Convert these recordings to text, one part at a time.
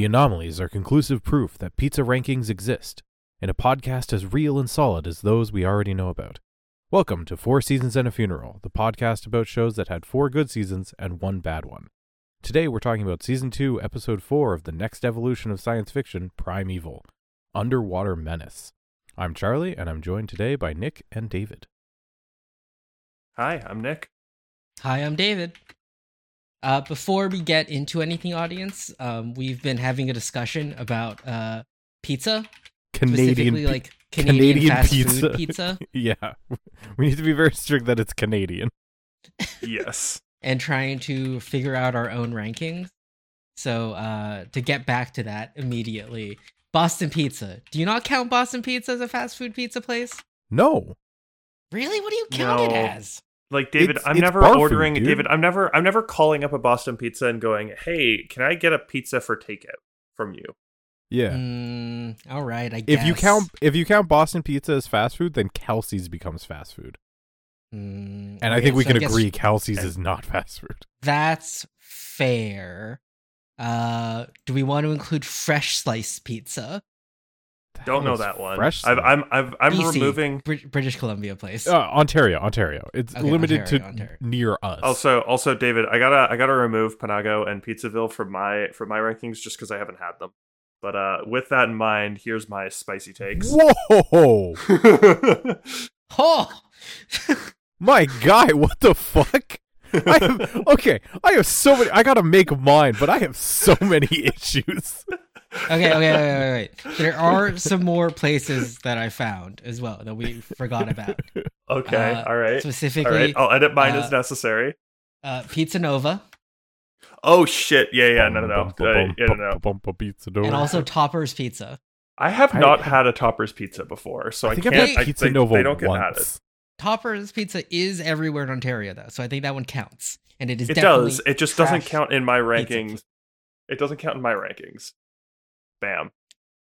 The anomalies are conclusive proof that pizza rankings exist, in a podcast as real and solid as those we already know about. Welcome to Four Seasons and a Funeral, the podcast about shows that had four good seasons and one bad one. Today we're talking about Season 2, Episode 4 of the next evolution of science fiction, Primeval Underwater Menace. I'm Charlie, and I'm joined today by Nick and David. Hi, I'm Nick. Hi, I'm David. Uh, before we get into anything, audience, um, we've been having a discussion about uh, pizza, Canadian, specifically pi- like Canadian, Canadian fast pizza. food pizza, yeah, we need to be very strict that it's Canadian. Yes. and trying to figure out our own rankings. So, uh, to get back to that immediately, Boston Pizza. Do you not count Boston Pizza as a fast food pizza place? No, Really? What do you count it as? Like David, It's- I'm it's never bar food, ordering. David, I'm never I'm never calling up a Boston pizza and going, "Hey, can I get a pizza for takeout from you?" yeah. Mm, all right, I guess. If you count if you count Boston Pizza as fast food, then Kelsey's becomes fast food. Mm, And I think we so can guess agree Kelsey's is not fast food. That's fair. Uh, do we want to include fresh slice pizza? The Don't know that one. Fresh I've, I'm I've, I'm BC, removing Brit- British Columbia place. uh, Ontario, Ontario. It's Okay, limited Ontario, to Ontario. near us. also also David, I gotta I gotta remove Panago and Pizzaville from my from my rankings just because I haven't had them. But uh, with that in mind, here's my spicy takes. whoa, oh, my guy, what the fuck? I have, okay, I have so many. I gotta make mine, but I have so many issues. Okay, okay, okay, wait, wait. There are some more places that I found as well that we forgot about. okay, Uh, all right, Specifically, right. I'll edit mine as uh, necessary. uh, Pizza Nova Oh shit! Yeah, yeah, no, no, no, uh, yeah, no, no. Pizza Nova, and also Topper's Pizza. I have I- not had a Topper's pizza before, so I, I think can't. I've I, Pizza they, Nova they don't get mad at it. Topper's Pizza is everywhere in Ontario though, so I think that one counts. And it is It definitely does. It just doesn't count in my pizza. rankings. It doesn't count in my rankings. Bam.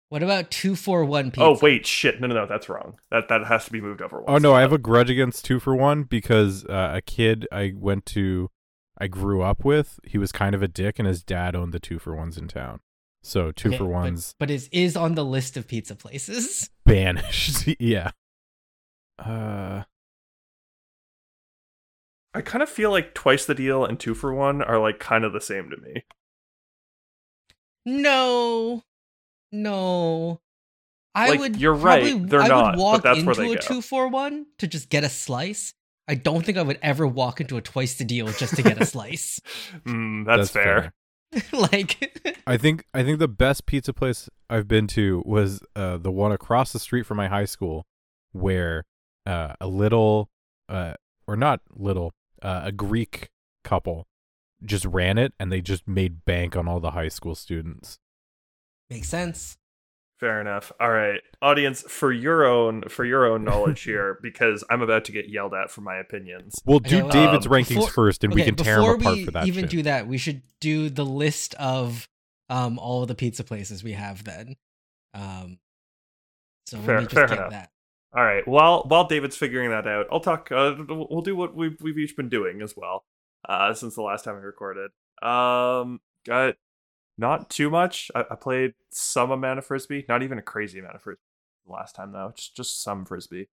What about two four one pizza? Oh wait, shit. No, no, no. That's wrong. That that has to be moved over. One Oh no, I slot. have a grudge against two for one because uh, a kid I went to, I grew up with, he was kind of a dick, and his dad owned the two for ones in town. So two Okay, for but- ones but, is is on the list of pizza places. banished. yeah. Uh, I kind of feel like twice the deal and two for one are like kind of the same to me. No, no. I Like, would. you're right, they're I not, would but that's into where they a go. two for one to just get a slice. I don't think I would ever walk into a twice the deal just to get a slice. Mm, that's, fair. like, I think I think the best pizza place I've been to was uh, the one across the street from my high school, where uh, a little, uh, or not little, uh, a Greek couple just ran it, and they just made bank on all the high school students. Makes sense. Fair enough. All right, audience, for your own for your own knowledge here, because I'm about to get yelled at for my opinions. We'll do Okay, well, David's um, rankings before- first, and we can tear them apart we for that. even shit. do that, we should do the list of um all of the pizza places we have then. Um, so Fair- let me just get enough. that. All right. While while David's figuring that out, I'll talk. Uh, we'll do what we've we've each been doing as well, uh, since the last time we recorded. Um, got not too much. I, I played some amount of frisbee, not even a crazy amount of frisbee. Last time though, just just some frisbee.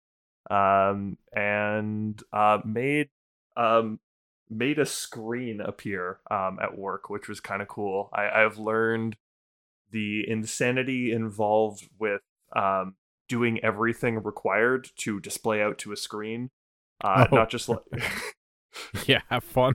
Um, and uh, made um made a screen appear um at work, which was kind of cool. I I've learned the insanity involved with um doing everything required to display out to a screen uh Oh. not just like yeah, have fun.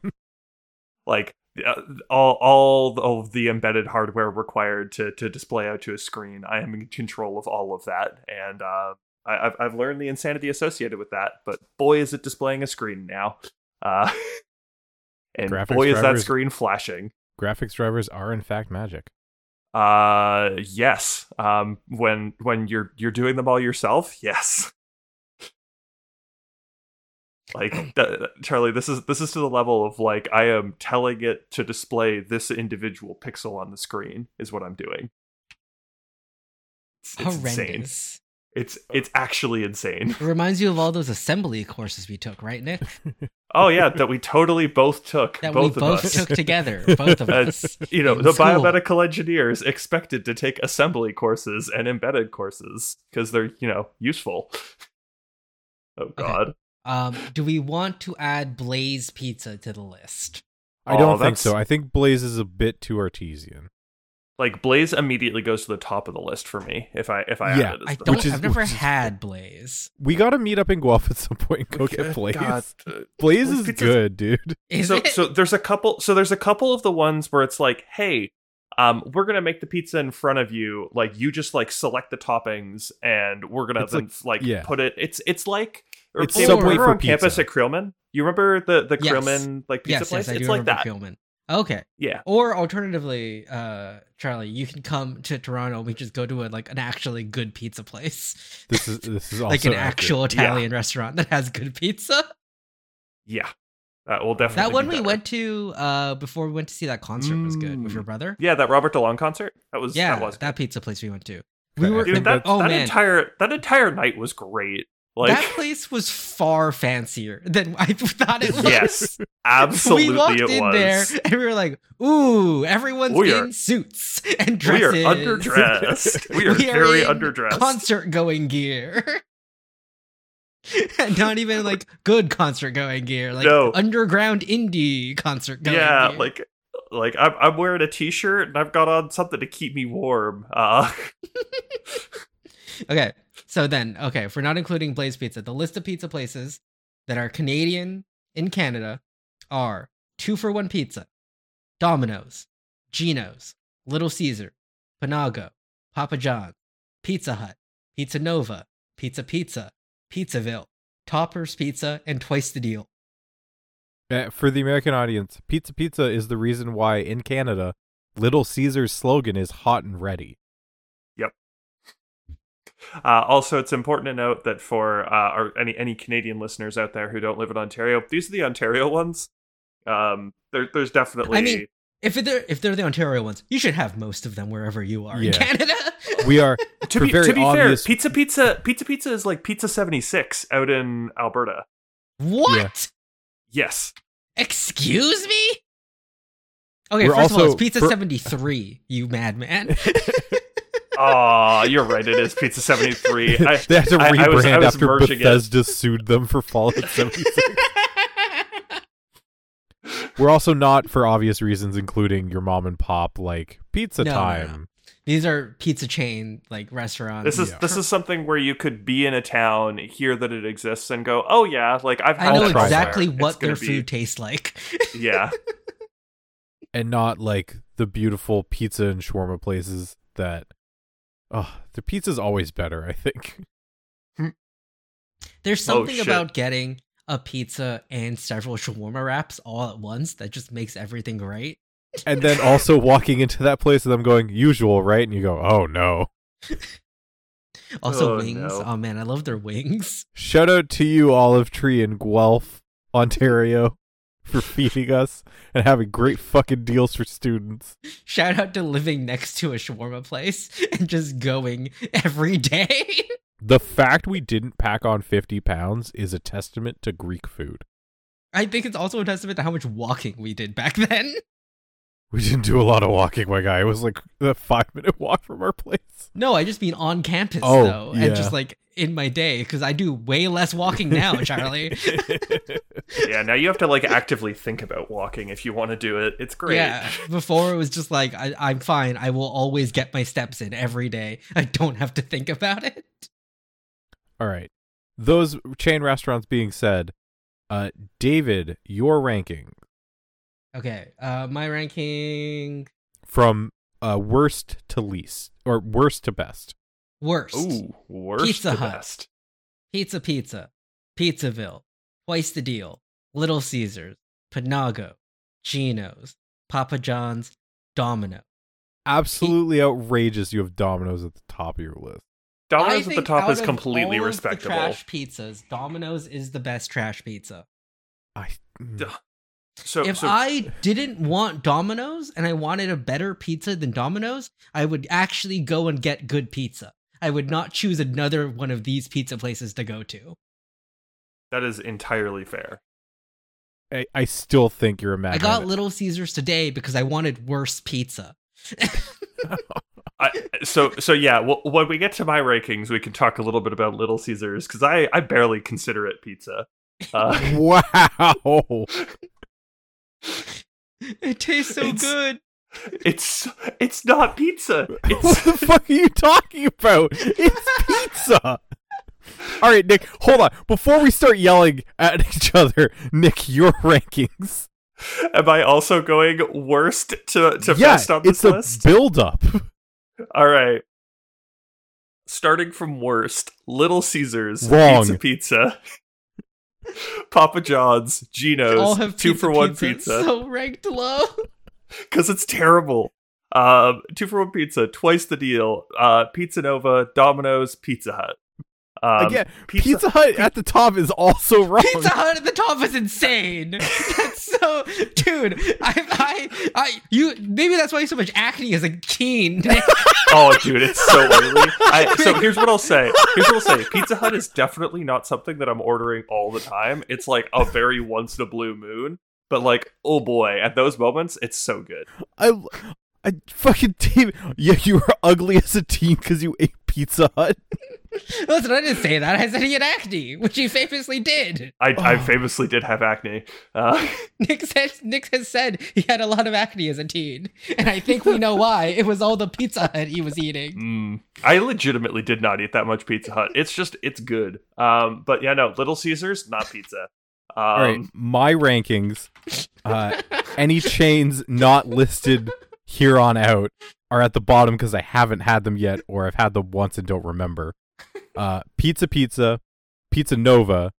like uh, all all of the embedded hardware required to to display out to a screen. I am in control of all of that and uh I, I've, I've learned the insanity associated with that but boy is it displaying a screen now. Uh and Graphics boy is that screen flashing. Graphics drivers are in fact magic. uh yes. Um when when you're you're doing them all yourself yes like charlie this is this is to the level of like i am telling it to display this individual pixel on the screen is what i'm doing it's, it's insane It's it's actually insane. It reminds you of all those assembly courses we took, right, Nick? Oh yeah, that we totally both took. That both we of both us. took together, both of us. You know, the school. biomedical engineers expected to take assembly courses and embedded courses because they're, you know, useful. Oh god. Um, do we want to add Blaze Pizza to the list? I Oh, don't think so. I think Blaze is a bit too artesian. Like Blaze immediately goes to the top of the list for me if I if I Yeah, add it I don't. Is- I've never had Blaze. We got to meet up in Guelph at some point and go Okay, get Blaze. God, uh, Blaze Blaze is good, dude. Is so it? so there's a couple so there's a couple of the ones where it's like hey um we're gonna make the pizza in front of you like you just like select the toppings and we're gonna then like- like, yeah. put it it's it's like or, It's David, Subway remember for on campus at Creelman you remember the the Yes. Creelman like pizza yes, place yes, I it's do like remember that Creelman. Okay. yeah Or alternatively, uh, Charlie, you can come to Toronto. We just go to a like an actually good pizza place, This is this is also like an accurate. actual Italian restaurant that has good pizza. yeah that will definitely That be one we went to uh before we went to see that concert was good with Mm. your brother. yeah that Robert DeLong concert that was Yeah, that was that pizza place we went to. We were I think dude that, oh that man, entire that entire night was great like that place was far fancier than I thought it was. yes absolutely we walked in was there and we were like, "Ooh, everyone's We are- in suits and dresses. we are underdressed we are very in underdressed Concert going gear." Not even like good concert going gear, like No. underground indie concert going yeah gear. like like I'm, I'm wearing a t-shirt and i've got on something to keep me warm uh Okay, so then, okay, if we're not including Blaze Pizza, the list of pizza places that are Canadian in Canada are Two for One Pizza, Domino's, Gino's, Little Caesar, Panago, Papa John's, Pizza Hut, Pizza Nova, Pizza Pizza, Pizzaville, Topper's Pizza, and Twice the Deal. Uh, for the American audience, Pizza Pizza is the reason why in Canada, Little Caesar's slogan is hot and ready. Uh, also, it's important to note that for uh, our, any any Canadian listeners out there who don't live in Ontario, these are the Ontario ones. Um, there, there's definitely. I mean, If they're if they're the Ontario ones, you should have most of them wherever you are Yeah. in Canada. We are to be, very to be obvious- fair, Pizza Pizza Pizza Pizza is like Pizza seventy six out in Alberta. what? Yes, Excuse me? Okay, We're first of all, it's Pizza for- 73, you madman. oh, you're right. It is Pizza seventy three. I, they had to I- rebrand I was- I was after merging it. Bethesda sued them for Fallout 76. We're also not, for obvious reasons, including your mom and pop like pizza No, no, no. time. These are pizza chain like restaurants. This is Yeah. this is something where you could be in a town, hear that it exists, and go, "Oh yeah, like I've had I know exactly It's what gonna their be- food tastes like. Yeah, and not like the beautiful pizza and shawarma places that oh the pizza's always better i think There's Oh, something shit. about getting a pizza and several shawarma wraps all at once that just makes everything great. and then also walking into that place and them going usual right and you go oh no Also Oh, wings. no. Oh man, I love their wings. shout out to you olive tree in guelph ontario for feeding us and having great fucking deals for students Shout out to living next to a shawarma place and just going every day. the fact we didn't pack on 50 pounds is a testament to greek food I think it's also a testament to how much walking we did back then. We didn't do a lot of walking my guy it was like a five minute walk from our place No, I just mean on campus Oh, though, yeah. and just like in my day because I do way less walking now, Charlie. yeah. Now you have to like actively think about walking if you want to do it. It's great. Yeah, before it was just like I, I'm fine. I will always get my steps in every day. I don't have to think about it. All right. Those chain restaurants being said, uh, David, your ranking Okay, uh, my ranking from uh, worst to least, or worst to best. worst: Ooh, worst Pizza to Hut. best. Pizza Pizza, Pizzaville, Twice the Deal, Little Caesars, Panago, Gino's, Papa John's, Domino. Absolutely outrageous. You have Domino's at the top of your list. I Domino's at the top is of completely all of the respectable. trash pizzas, Domino's is the best trash pizza. I. mm. Duh. So, if so I didn't want Domino's and I wanted a better pizza than Domino's, I would actually go and get good pizza. I would not choose another one of these pizza places to go to. That is entirely fair. I, I still think you're I got it. Little Caesars today because I wanted worse pizza. I, so so yeah. Well, when we get to my rankings, we can talk a little bit about Little Caesars because I I barely consider it pizza. Uh, wow. It tastes so It's- good. it's it's not pizza. what the fuck are you talking about? It's pizza. All right, Nick, hold on. Before we start yelling at each other, Nick, your rankings. Am I also going worst to to yeah, best on this it's a list? build up. All right. Starting from worst, Little Caesars, Wrong. Pizza Pizza, Papa John's, Gino's, All have two for one pizza, pizza, So ranked low. because it's terrible. Um, two for one pizza, twice the deal. Uh, Pizza Nova, Domino's, Pizza Hut. Um, Again, Pizza, Hut at the top is also wrong. Pizza Hut at the top is insane. That's so, dude. I, I, I, you. Maybe that's why you so much acne as a teen. oh, dude, it's so oily. I, so here's what I'll say. Here's what I'll say. Pizza Hut is definitely not something that I'm ordering all the time. It's like a very once in a blue moon. But like, oh boy, at those moments, it's so good. I, I fucking team. Yeah, you were ugly as a teen because you ate Pizza Hut. Listen, I didn't say that. I said he had acne, which he famously did. I, I Oh. famously did have acne. Uh, Nick said Nick has said he had a lot of acne as a teen, and I think we know why. It was all the Pizza Hut he was eating. mm, I legitimately did not eat that much Pizza Hut. It's just it's good. Um, but yeah, no, Little Caesars, not pizza. Um, All right, my rankings. Uh, any chains not listed here on out are at the bottom because I haven't had them yet, or I've had them once and don't remember. Uh, Pizza Pizza, Pizza Nova,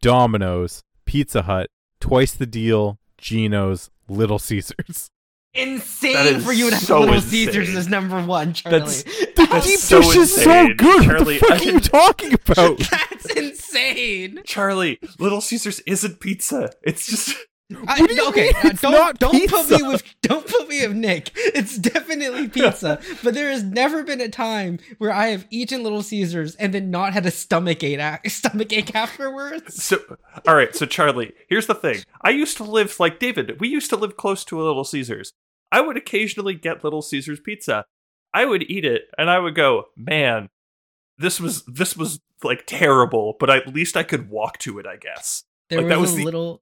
Domino's, Pizza Hut, Twice the Deal, Gino's, Little Caesars. Insane for you to have so Little insane. Caesars as number one, Charlie. That's- The That's deep so dish is so insane. good. Charlie, what the fuck I are you talking about? That's insane. Charlie, Little Caesars isn't pizza. It's just I- What do you okay, mean uh, it's don't not don't put me with don't put me with Nick. It's definitely pizza, but there has never been a time where I have eaten Little Caesars and then not had a stomach ache a- stomach ache afterwards. so. All right, so Charlie, here's the thing. I used to live like David. We used to live close to a Little Caesars. I would occasionally get Little Caesars pizza. I would eat it, and I would go, "Man, this was this was like terrible." But at least I could walk to it. I guess. There Like, was, that was a the- little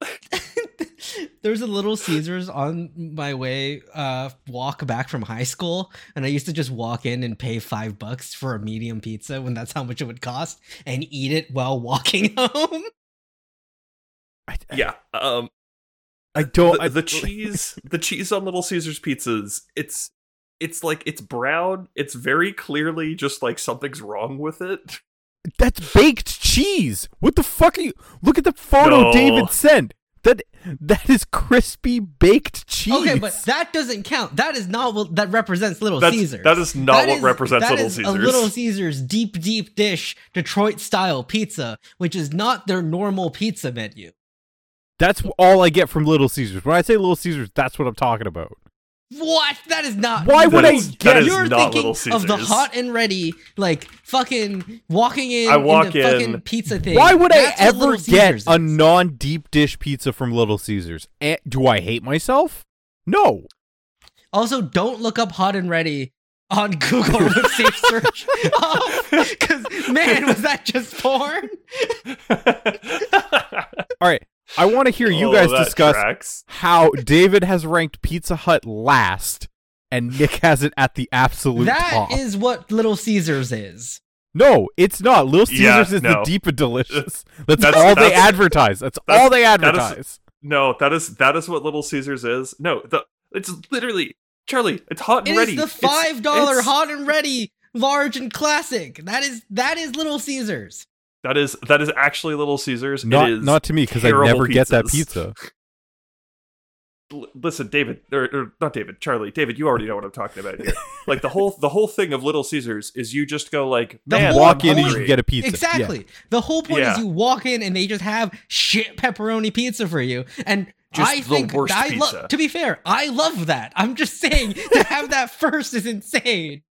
there was a little Caesars on my way uh walk back from high school and I used to just walk in and pay 5 bucks for a medium pizza when that's how much it would cost and eat it while walking home. I, Yeah. Um. I don't. the, I, the cheese the cheese on little caesars pizzas it's it's like it's brown it's very clearly just like something's wrong with it That's baked cheese. What the fuck are you? Look at the photo No. David sent. That that is crispy baked cheese. Okay, but that doesn't count. That is not what that represents Little That's, Caesars. that is not That what is- represents that little is caesars A Little Caesars deep, deep dish Detroit style pizza, which is not their normal pizza menu. that's all I get from Little Caesars. When I say Little Caesars, that's what I'm talking about. What? That is not. Why would That I is- get? that is You're not thinking Little of the hot and ready, like fucking walking in. I walk in the fucking in- picca thing. Why would That's I ever get Caesars a non-deep dish pizza from Little Caesars? And, do I hate myself? No. Also, don't look up hot and ready on Google with safe search. Because man, was that just porn? All right. I want to hear you Oh, guys discuss tracks. how David has ranked Pizza Hut last and Nick has it at the absolute That is top. what Little Caesars is. No, it's not. Little Caesars Yeah, is no. the deep and delicious. That's, That's- all they advertise. That's, that's- all they that is- advertise. no that is that is what little caesars is no the it's literally charlie it's hot and It is ready the five dollar it's- hot and ready, large and classic. That is that is Little Caesars. That is that is actually little caesars not it is not to me because I terrible never get that pizza. L- listen david or, or not david charlie david you already know what i'm talking about here like the whole the whole thing of little caesars is you just go like man whole Walk in and you can get a pizza. Exactly. The whole point Yeah. is you walk in and they just have shit pepperoni pizza for you. And Just I the think worst I love to be fair, I love that. I'm just saying to have that first is insane.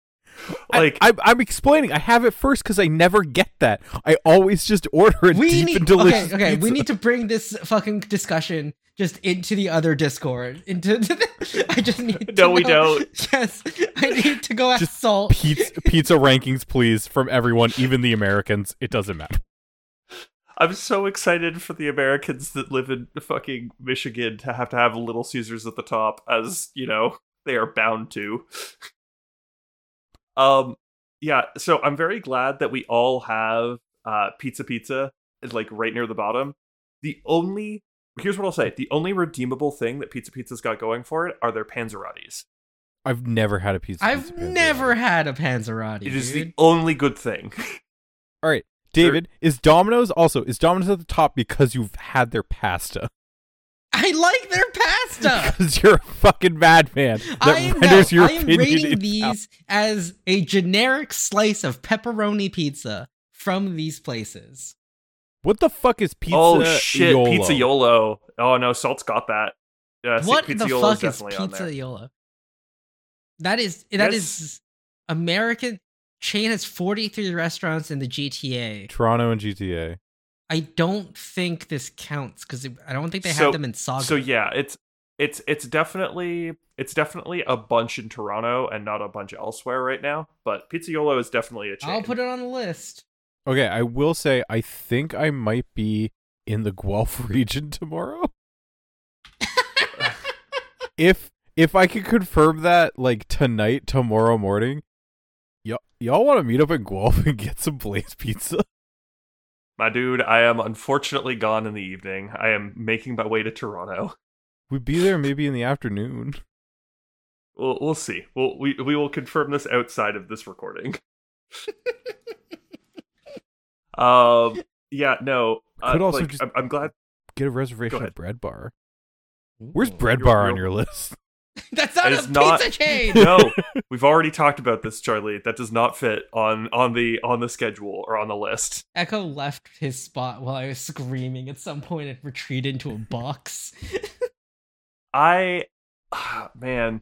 Like I, I, am explaining. I have it first because I never get that. I always just order a we deep need and delicious okay, okay. We need to bring this fucking discussion just into the other Discord. Into the, I just need. To No, we know- don't. Yes, I need to go ask Just Salt. pizza, pizza rankings, please, from everyone, even the Americans. It doesn't matter. I'm so excited for the Americans that live in fucking Michigan to have to have Little Caesars at the top, as you know they are bound to. Um, yeah. So I'm very glad that we all have uh pizza pizza like right near the bottom. The only here's what I'll say: the only redeemable thing that Pizza Pizza's got going for it are their panzerottis. I've never had a pizza. I've pizza pizza. never had a Panzerotti. It is dude. the only good thing. All right, David, is Domino's also is Domino's at the top because you've had their pasta? I like their pasta. Because you're a fucking madman that I am, no, your I am opinion rating invalid. these as a generic slice of pepperoni pizza from these places. What the fuck is pizza? oh shit, Yolo? Pizza Yolo. Oh no, Salt's got that. Yeah, see, what the Yolo's fuck is Pizza Yolo? Yola? That is that Yes. is American chain has 43 restaurants in the GTA. Toronto and GTA. I don't think this counts because I don't think they So- have them in Sauga. So yeah, it's it's it's definitely it's definitely a bunch in Toronto and not a bunch elsewhere right now. But Pizzaiolo is definitely a chain. I'll put it on the list. Okay, I will say I think I might be in the Guelph region tomorrow. if if I could confirm that like tonight, tomorrow morning, y'all y'all want to meet up in Guelph and get some Blaze pizza? My dude, I am unfortunately gone in the evening. I am making my way to Toronto. We'd be there maybe in the afternoon. We'll we'll see. We'll, we we will confirm this outside of this recording. um. Yeah. No. Uh, Could also like, just- I'm, I'm glad. Get a reservation at. Bread Bar. Where's. Bread Bar on your list? That's not It a is not- pizza chain. No, we've already talked about this, Charlie. That does not fit on on the on the schedule or on the list. Echo left his spot while I was screaming at some point and retreated into a box. I, ah, man,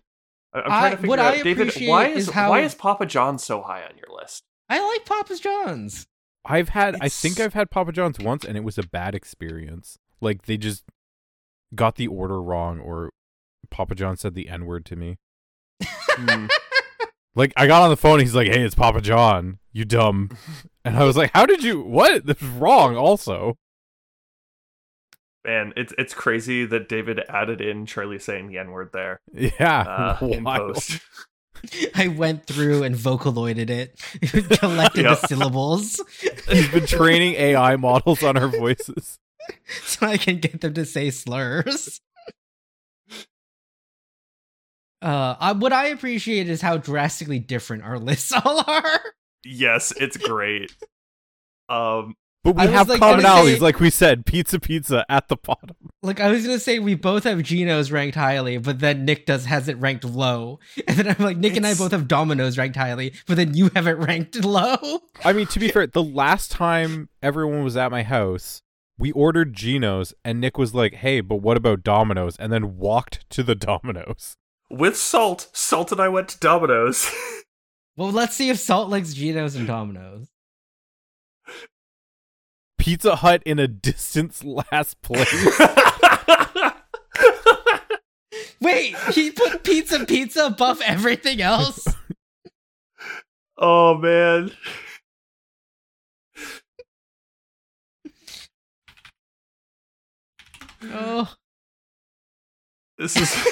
I- I'm trying I- to figure what out, I David. Why is, is how- why is Papa John so high on your list? I like Papa John's. I've had I think I've had Papa John's once and it was a bad experience. Like they just got the order wrong or Papa John said the N word to me. Hmm. Like I got on the phone, he's like, "Hey, it's Papa John, you dumb," and I was like, "How did you? What? This is wrong." Also, Man, it's it's crazy that David added in Charlie saying the N word there yeah, uh, in post. I went through and vocaloided it, collected Yeah. the syllables, He's been training AI models on our voices. so I can get them to say slurs. Uh, I, what I appreciate is how drastically different our lists all are. yes, it's great. Um, But we I have like, commonalities, say- like we said, pizza, pizza at the bottom. Like I was gonna say, we both have Gino's ranked highly, but then Nick does has it ranked low, and then I'm like, Nick and I both have Domino's ranked highly, but then you have it ranked low. I mean, to be fair, the last time everyone was at my house, we ordered Gino's, and Nick was like, "Hey, but what about Domino's?" And then walked to the Domino's. With Salt, Salt and I went to Domino's. Well, let's see if Salt likes Gino's and Domino's. Pizza Hut in a distance last place. Wait, he put pizza pizza above everything else. oh man. Oh, This is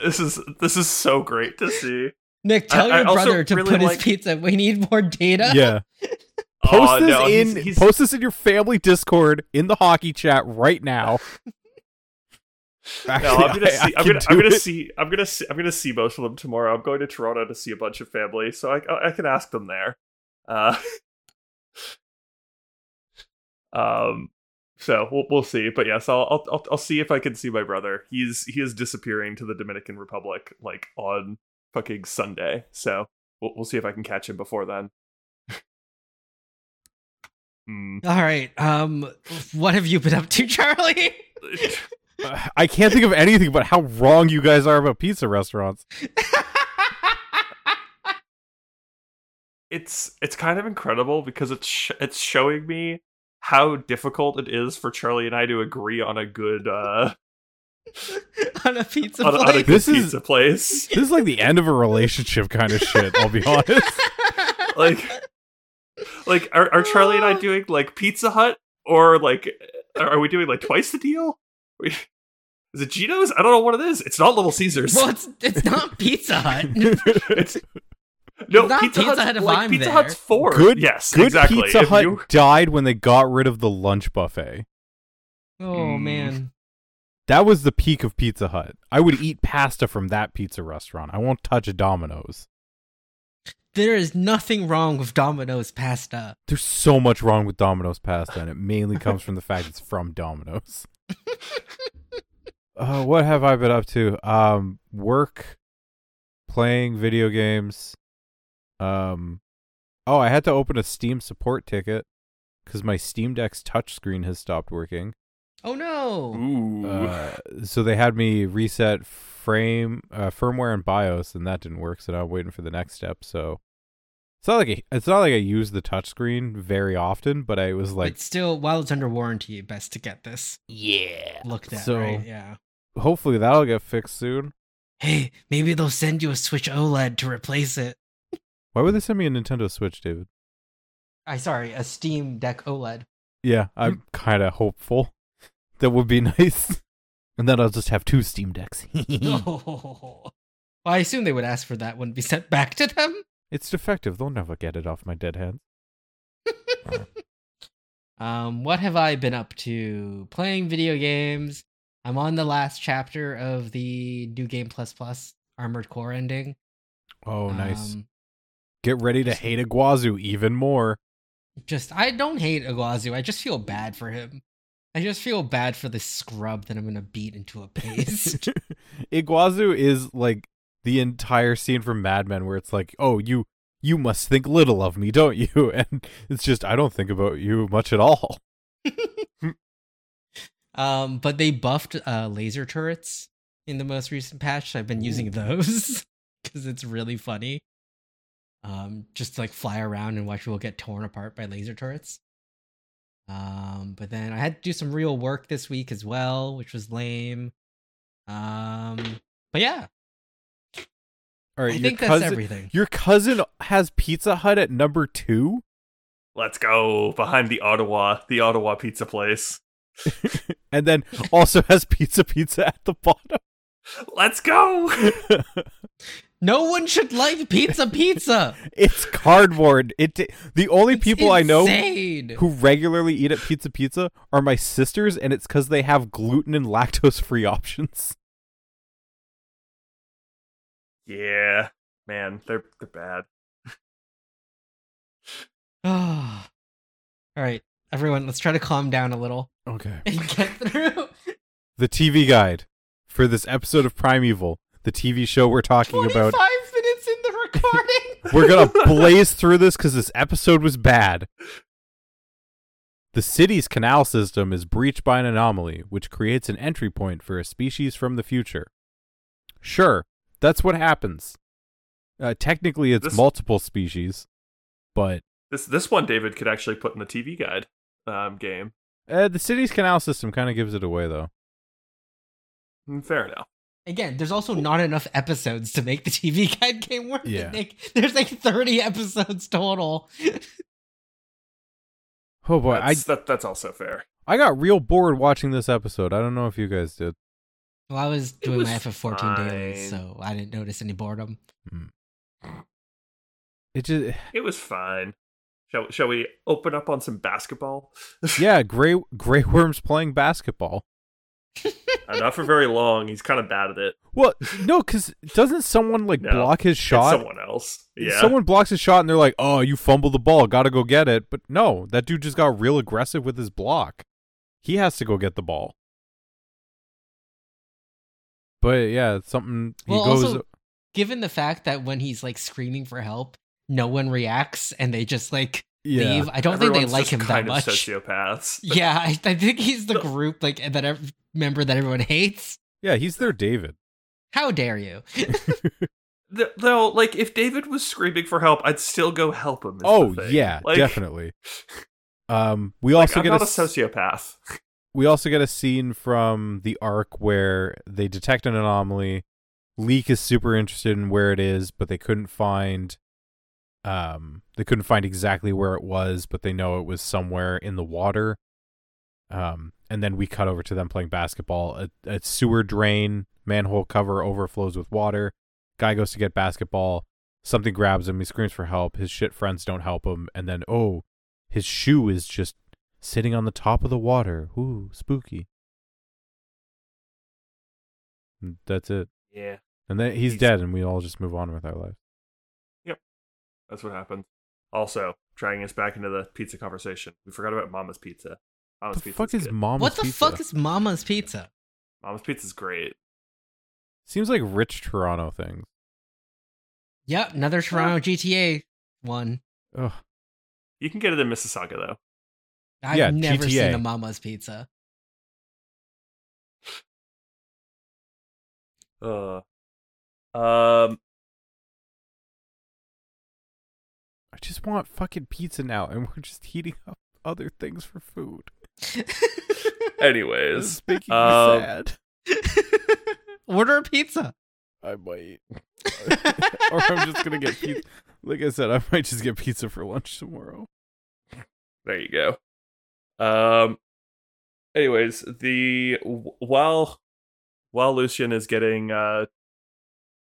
this is this is so great to see. Nick, tell I- I your also brother to really put like- his pizza. We need more data. yeah. Post Oh, this no, in he's- he's- post this in your family Discord in the hockey chat right now. Actually, no, I'm gonna I- see. I I'm gonna, I'm gonna see. I'm gonna see. I'm gonna see most of them tomorrow. I'm going to Toronto to see a bunch of family, so I I can ask them there. Uh, um, so we'll we'll see. But yes, I'll, I'll I'll I'll see if I can see my brother. He's he is disappearing to the Dominican Republic like on fucking Sunday. So we'll we'll see if I can catch him before then. Hmm. All right. Um, what have you been up to, Charlie? Uh, I can't think of anything but how wrong you guys are about pizza restaurants. it's it's kind of incredible because it's sh- it's showing me how difficult it is for Charlie and I to agree on a good uh on a pizza on, a- on a good This is- pizza place. This is like the end of a relationship kind of shit, I'll be honest. Like like are, are Charlie and I doing like Pizza Hut or like are we doing like twice the deal? We, is it Gino's? I don't know what it is. It's not Little Caesars. well, it's it's not Pizza Hut. It's no Not Pizza, Pizza Hut's, Hut if like, I'm Pizza there. Hut's four. Good, yes, good exactly. Pizza If Hut you- died when they got rid of the lunch buffet. oh Mm. man. That was the peak of Pizza Hut. I would eat pasta from that pizza restaurant. I won't touch a Domino's. There is nothing wrong with Domino's pasta. There's so much wrong with Domino's pasta, and it mainly comes from the fact it's from Domino's. uh, what have I been up to? Um, work, playing video games. Um, oh, I had to open a Steam support ticket because my Steam Deck's touchscreen has stopped working. Oh no. Ooh. Uh, so they had me reset frame, uh, firmware, and BIOS, and that didn't work. So now I'm waiting for the next step. So it's not like I, it's not like I use the touchscreen very often, but I was like, but still, while it's under warranty, best to get this yeah. looked at, So- right? Yeah. Hopefully that'll get fixed soon. Hey, maybe they'll send you a Switch OLED to replace it. Why would they send me a Nintendo Switch, David? I sorry, a Steam Deck OLED. Yeah, I'm kind of hopeful. That would be nice. And then I'll just have two Steam Decks. well, I assume they would ask for that one be sent back to them. it's defective. They'll never get it off my dead hands. Um, what have I been up to? Playing video games. I'm on the last chapter of the New Game Plus Plus Armored Core ending. Oh, nice. Um, Get ready to hate Iguazu even more. just I don't hate Iguazu. I just feel bad for him. I just feel bad for the scrub that I'm gonna beat into a paste. Iguazu is like the entire scene from Mad Men where it's like, "Oh, you you must think little of me, don't you?" And it's just I don't think about you much at all. um, but they buffed uh, laser turrets in the most recent patch. I've been using those because it's really funny. Um, just to, like fly around and watch people get torn apart by laser turrets. Um, but then I had to do some real work this week as well, which was lame. Um, but yeah, All right, I your think that's everything. Your cousin has Pizza Hut at number 2? Let's go behind the Ottawa, the Ottawa pizza place. and then also has Pizza Pizza at the bottom. Let's go. No one should like pizza pizza. it's cardboard. It the only It's people I know who regularly eat at Pizza Pizza are my sisters, and it's because they have gluten and lactose free options. yeah, man, they're they're bad. All right, everyone, let's try to calm down a little Okay. and get through The TV guide for this episode of Primeval, the TV show we're talking 25 about. minutes in the recording. We're gonna blaze through this because this episode was bad. The city's canal system is breached by an anomaly, which creates an entry point for a species from the future. Sure, that's what happens. Uh, technically, it's This- multiple species, but This this one David could actually put in the TV guide um, game. uh, the city's canal system kind of gives it away, though. Mm, Fair enough. Again, there's also not enough episodes to make the TV guide game worth Yeah. it. Nick. There's like 30 episodes total. Oh boy, I That's, that, that's also fair. I got real bored watching this episode. I don't know if you guys did. Well, I was doing was my FF14 dailies, fine. so I didn't notice any boredom. Hmm. It just It was fine. Shall shall we open up on some basketball? yeah, Gray Grey Worm's playing basketball. Uh, not for very long. He's kind of bad at it. Well, no, because doesn't someone like No, block his It's shot? someone else. Yeah. Someone blocks his shot and they're like, "Oh, you fumbled the ball. Got to go get it." But no, that dude just got real aggressive with his block. He has to go get the ball. But yeah, something he Well, goes. also, given the fact that when he's like screaming for help, no one reacts and they just like leave. I don't think they like just him that kind of much. Sociopaths. Yeah, I, I think he's the group like that ev- member that everyone hates. Yeah, he's their David. How dare you? Though, like, if David was screaming for help, I'd still go help him. oh yeah, Like- definitely. Um, we Like, also I'm get not a s- sociopath. we also get a scene from the arc where they detect an anomaly. Leek is super interested in where it is, but they couldn't find um they couldn't find exactly where it was, but they know it was somewhere in the water. Um and then we cut over to them playing basketball. A, a sewer drain manhole cover overflows with water. Guy goes to get basketball. Something grabs him. He screams for help. His shit friends don't help him. And then, oh, his shoe is just sitting on the top of the water. Ooh, spooky. That's it. Yeah, And then he's, He's- dead, and we all just move on with our lives. Yep, that's what happened. Also, dragging us back into the pizza conversation, we forgot about Mama's Pizza. Mama's the Pizza fuck is good. Mama's what the Pizza? fuck is Mama's Pizza? Mama's Pizza's great. Seems like rich Toronto things. Yep, another Toronto GTA one. Ugh. You can get it in Mississauga though. I've Yeah, never GTA. seen a Mama's Pizza. Uh, um, I just want fucking pizza now, and we're just heating up other things for food. Anyways, making me um, sad. Order a pizza. I might. or I'm just gonna get pizza. Like I said, I might just get pizza for lunch tomorrow. there you go. Um, anyways, the while while Lucian is getting uh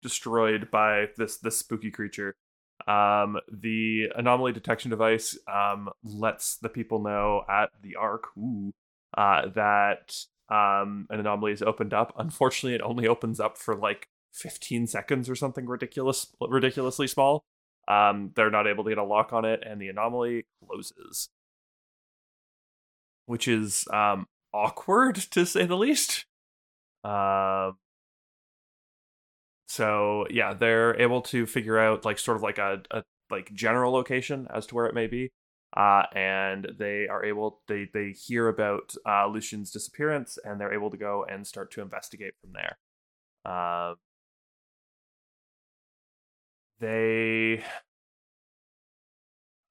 destroyed by this this spooky creature, um, the anomaly detection device um lets the people know at the Ark, ooh, uh, that um an anomaly is opened up. Unfortunately, it only opens up for like 15 seconds or something ridiculous, ridiculously small. Um, they're not able to get a lock on it, and the anomaly closes, which is um awkward to say the least. Um. So yeah, they're able to figure out like sort of like a, a like general location as to where it may be. Uh, and they are able they they hear about uh, Lucian's disappearance and they're able to go and start to investigate from there. Uh, they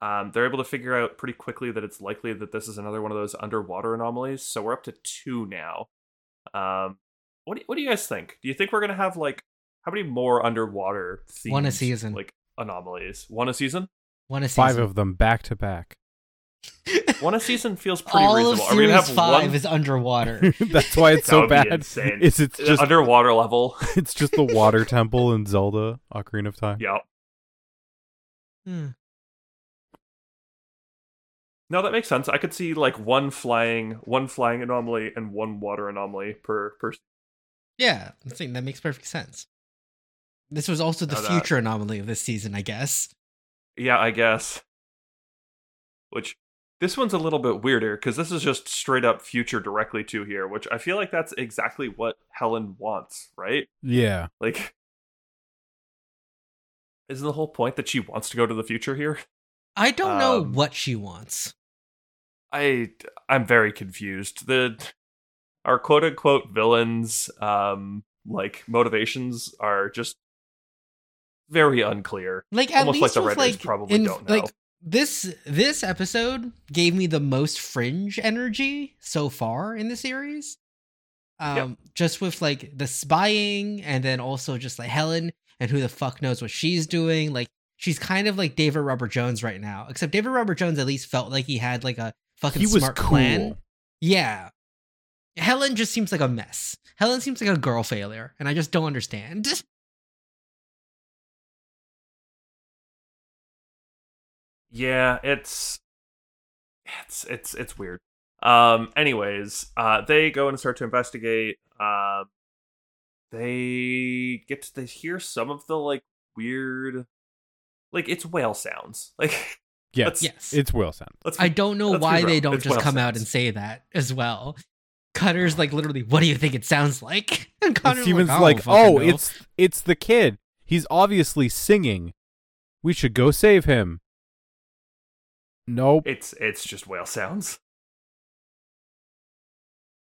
um, they're able to figure out pretty quickly that it's likely that this is another one of those underwater anomalies. So we're up to two now. Um, what do, what do you guys think? Do you think we're gonna have like how many more underwater themed, One a season. like anomalies? One a season? One a season. Five of them back to back. One a season feels pretty All of reasonable. Are we gonna series have five one is underwater. That's why it's so bad. insane. It's it's just underwater level? it's just the water temple in Zelda Ocarina of Time. yeah. Hmm. No, that makes sense. I could see like one flying, one flying anomaly and one water anomaly per person. Yeah, I think that makes perfect sense. This was also the Now that- future anomaly of this season, I guess. Yeah, I guess. Which this one's a little bit weirder because this is just straight up future directly to here, which I feel like that's exactly what Helen wants, right? Yeah. Like, isn't the whole point that she wants to go to the future here? I don't know Um, what she wants. I I'm very confused. The our quote unquote villains um like motivations are just very unclear. Like at almost like least the with writers like probably in, don't know. like this this episode gave me the most fringe energy so far in the series. Um Yep. just with like the spying and then also just like Helen and who the fuck knows what she's doing. Like she's kind of like David Robert Jones right now. Except David Robert Jones at least felt like he had like a fucking He was smart cool. plan. Yeah. Helen just seems like a mess. Helen seems like a girl failure, and I just don't understand. Yeah, it's it's it's it's weird. Um anyways, uh they go and start to investigate. Um they get to they hear some of the like weird like it's whale sounds. Like Yeah. Let's- Yes. It's Will Sound. let's I don't know Let's why they don't it's just whale come out and say that as well. Cutter's like literally, what do you think it sounds like? And And Connor's Stephen's like, don't oh, it's it's the kid. He's obviously singing. We should go save him. Nope. It's it's just whale sounds.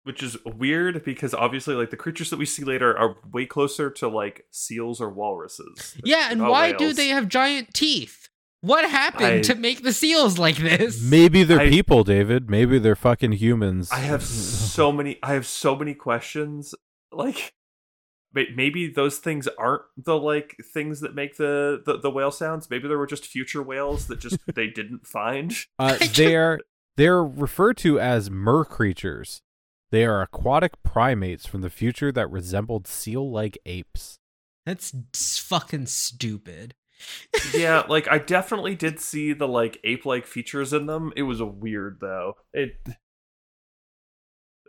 Which is weird because obviously like the creatures that we see later are way closer to like seals or walruses. Yeah, and not why do they have giant teeth? What happened I- to make the seals like this? Maybe they're I- people, David. Maybe they're fucking humans. I have so many I have so many questions. Like may- maybe those things aren't the like things that make the, the, the whale sounds. Maybe there were just future whales that just they didn't find. Uh, they are they're referred to as mer creatures. They are aquatic primates from the future that resembled seal-like apes. That's fucking stupid. yeah, like I definitely did see the like ape-like features in them. It was weird though. It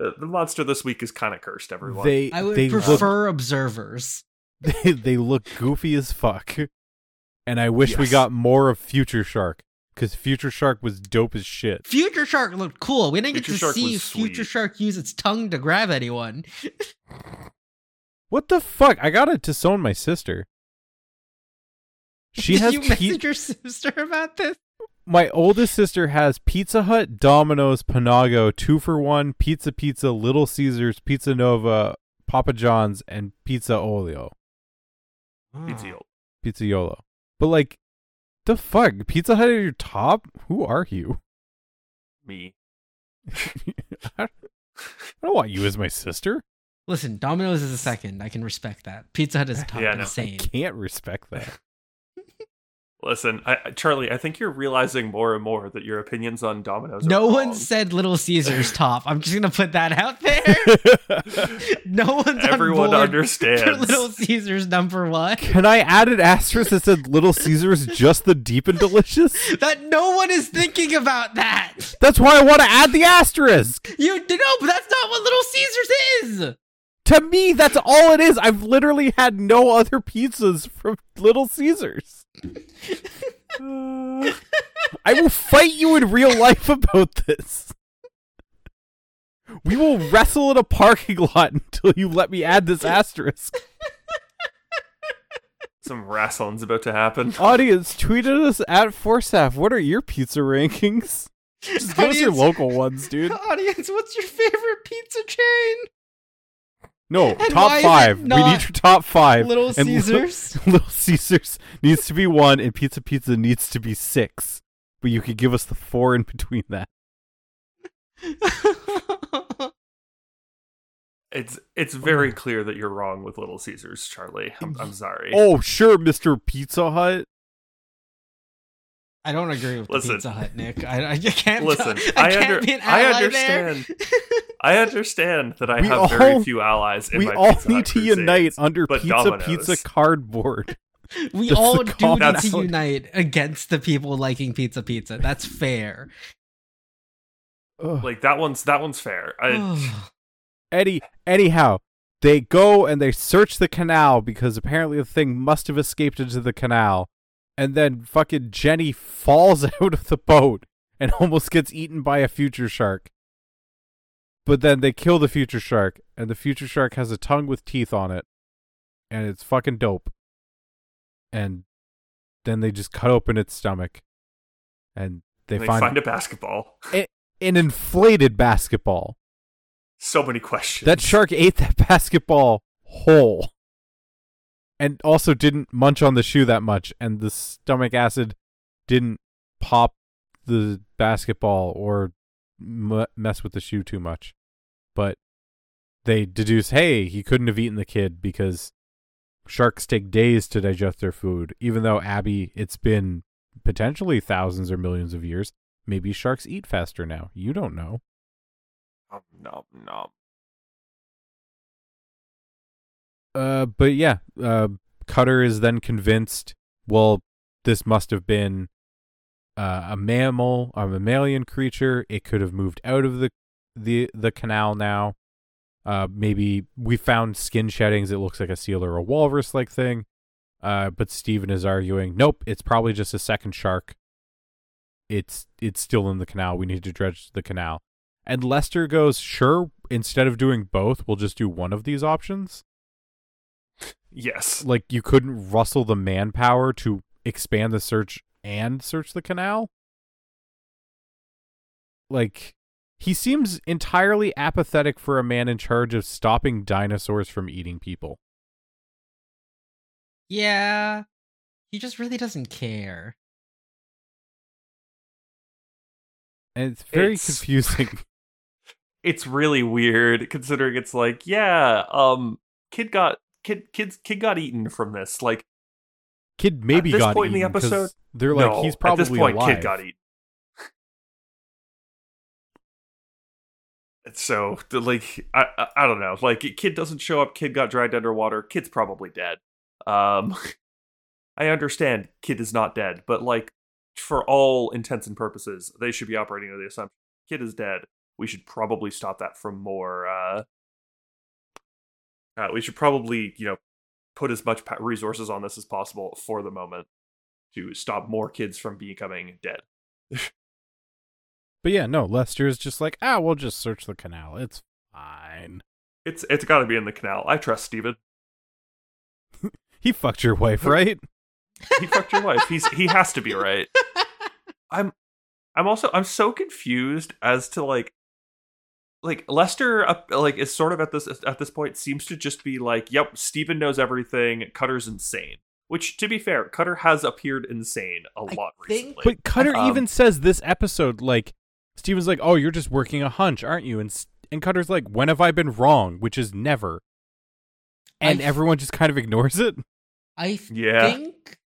uh, the monster this week is kind of cursed. Everyone. They I would they look prefer observers. they, they look goofy as fuck. And I wish we got more of Future Shark cuz Future Shark was dope as shit. Future Shark looked cool. We didn't get to Shark see Future sweet. Shark use its tongue to grab anyone. What the fuck? I got it to sew my sister. She Did has you pi- message your sister about this? My oldest sister has Pizza Hut, Domino's, Panago, two for one, Pizza Pizza, Little Caesars, Pizza Nova, Papa John's, and Pizza Olio, hmm. Pizza Yolo. Pizza Yolo. But like, the fuck, Pizza Hut at your top? Who are you? Me. I don't want you as my sister. Listen, Domino's is a second. I can respect that. Pizza Hut is top. Yeah, no. insane. I can't respect that. Listen, I, I- Charlie, I think you're realizing more and more that your opinions on Domino's. No are one wrong. said Little Caesars top. I'm just gonna put that out there. no one's Everyone on board understands. for Little Caesars number one. Can I add an asterisk that said Little Caesars just the deep and delicious? That no one is thinking about that. That's why I want to add the asterisk. You no, but that's not what Little Caesars is. To me, that's all it is. I've literally had no other pizzas from Little Caesars. I will fight you in real life about this. We will wrestle in a parking lot until you let me add this asterisk. Some wrestling's about to happen. Audience, tweet at us at Forsaf. What are your pizza rankings? Just give us your local ones, dude. Audience, what's your favorite pizza chain? No, And top five. We need your top five. Little And Li- Caesars. Little Caesars needs to be one, and Pizza Pizza needs to be six. But you could give us the four in between that. It's it's very oh. clear that you're wrong with Little Caesars, Charlie. I'm, I'm sorry. Oh, sure, Mister Pizza Hut. I don't agree with Listen. the Pizza Hut, Nick. I, I can't. Listen, I, I, can't under- be an I ally there. understand. I understand that I We have very few allies. In my phone. we my all Pizza need to unite under but Pizza Domino's. Pizza cardboard. We Just all do call need to out. unite against the people liking pizza pizza. That's fair. Like that one's that one's fair. I, Eddie, anyhow, they go and they search the canal because apparently the thing must have escaped into the canal. And then fucking Jenny falls out of the boat and almost gets eaten by a future shark. But then they kill the future shark, and the future shark has a tongue with teeth on it. And it's fucking dope. And then they just cut open its stomach. And they, they find, find a basketball. an inflated basketball. So many questions. That shark ate that basketball whole. And also didn't munch on the shoe that much, and the stomach acid didn't pop the basketball or m- mess with the shoe too much. But they deduce, hey, he couldn't have eaten the kid because sharks take days to digest their food. Even though, Abby, it's been potentially thousands or millions of years. Maybe sharks eat faster now. You don't know. Nom, nom, nom. Uh, but yeah, uh, Cutter is then convinced. Well, this must have been uh, a mammal, a mammalian creature. It could have moved out of the the the canal now. Uh, maybe we found skin sheddings. It looks like a seal or a walrus like thing. Uh, but Stephen is arguing, nope, it's probably just a second shark. It's it's still in the canal. We need to dredge the canal. And Lester goes, sure. Instead of doing both, we'll just do one of these options Yes. like you couldn't rustle the manpower to expand the search and search the canal like he seems entirely apathetic for a man in charge of stopping dinosaurs from eating people. Yeah. He just really doesn't care. And it's very It's- confusing. It's really weird considering it's like, yeah, um, kid got kid kids kid got eaten from this. Like, Kid maybe at this got point in the episode- They're like no, he's probably at this point, alive. kid got eaten. So, like, I, I I don't know. Like, kid doesn't show up. Kid got dragged underwater. Kid's probably dead. Um, I understand kid is not dead, but like, for all intents and purposes, they should be operating under the assumption kid is dead. We should probably stop that from more. Uh, uh, we should probably, you know, put as much resources on this as possible for the moment to stop more kids from becoming dead. But yeah, no, Lester is just like, ah, we'll just search the canal. It's fine. It's it's got to be in the canal. I trust Stephen. He fucked your wife, right? He fucked your wife. He's he has to be right. I'm I'm also I'm so confused as to like like Lester uh, like is sort of at this at this point seems to just be like, yep, Stephen knows everything. Cutter's insane. Which to be fair, Cutter has appeared insane a I lot think- recently. But Cutter Um, even says this episode, like, Stephen's like, oh, you're just working a hunch, aren't you? And and Cutter's like, when have I been wrong? Which is never. And I- everyone just kind of ignores it. I th- Yeah. think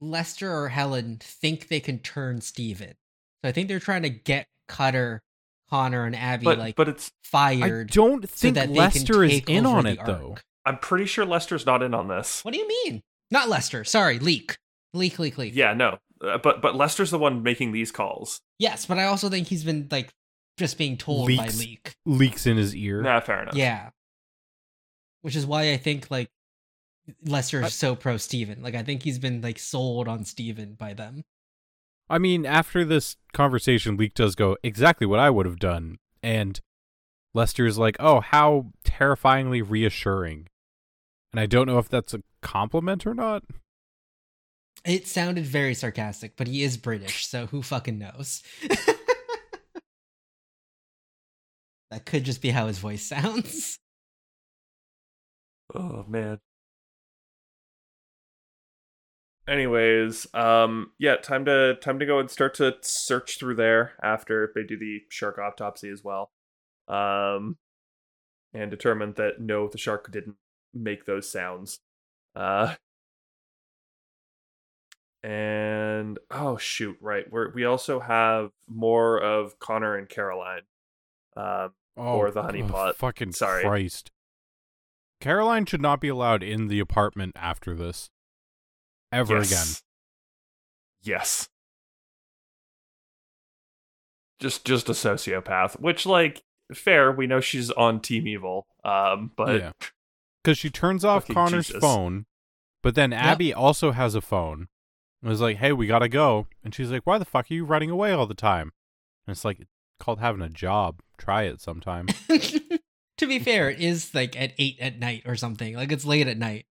Lester or Helen think they can turn Stephen. So I think they're trying to get Cutter, Connor, and Abby but like but it's I fired don't so think that Lester is in on it, though. I'm pretty sure Lester's not in on this. What do you mean? Not Lester. Sorry, Leek. Leek, leek, leek. Yeah, no. Uh, but but Lester's the one making these calls. Yes, but I also think he's been like just being told by Leek. Leek's in his ear. Nah, fair enough. Yeah. Which is why I think like Lester is I- so pro Stephen. Like I think he's been like sold on Stephen by them. I mean, after this conversation, Leek does go exactly what I would have done. And Lester is like, oh, how terrifyingly reassuring. And I don't know if that's a compliment or not. It sounded very sarcastic, but he is British, so who fucking knows? that could just be how his voice sounds. Oh man. Anyways, um yeah, time to time to go and start to search through there after they do the shark autopsy as well. Um and determine that no, the shark didn't make those sounds. Uh and oh shoot, right. We're we also have more of Connor and Caroline. Um Or the honeypot oh. Fucking Sorry. Christ. Caroline should not be allowed in the apartment after this. Ever again. Yes. Yes. Just just a sociopath, which like fair, we know she's on team evil. Um but Yeah. Because she turns off Connor's Jesus. phone, but then Abby also has a phone. And was like, hey, we gotta go. And she's like, why the fuck are you running away all the time? And it's like, it's called having a job. Try it sometime. to be fair, it is like at eight at night or something. Like it's late at night.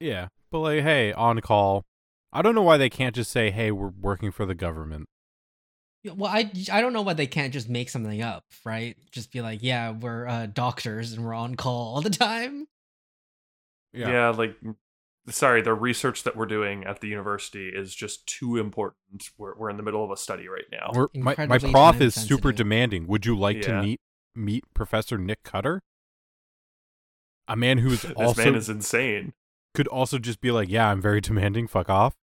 yeah. But like, hey, on call. I don't know why they can't just say, hey, we're working for the government. Well, I I don't know why they can't just make something up, right? Just be like, yeah, we're uh, doctors and we're on call all the time. yeah. like sorry, the research that we're doing at the university is just too important. We're we're in the middle of a study right now. We're, my, my prof is super demanding. Would you like to meet meet Professor Nick Cutter? A man who's this also man is insane. Could also just be like, "Yeah, I'm very demanding. Fuck off."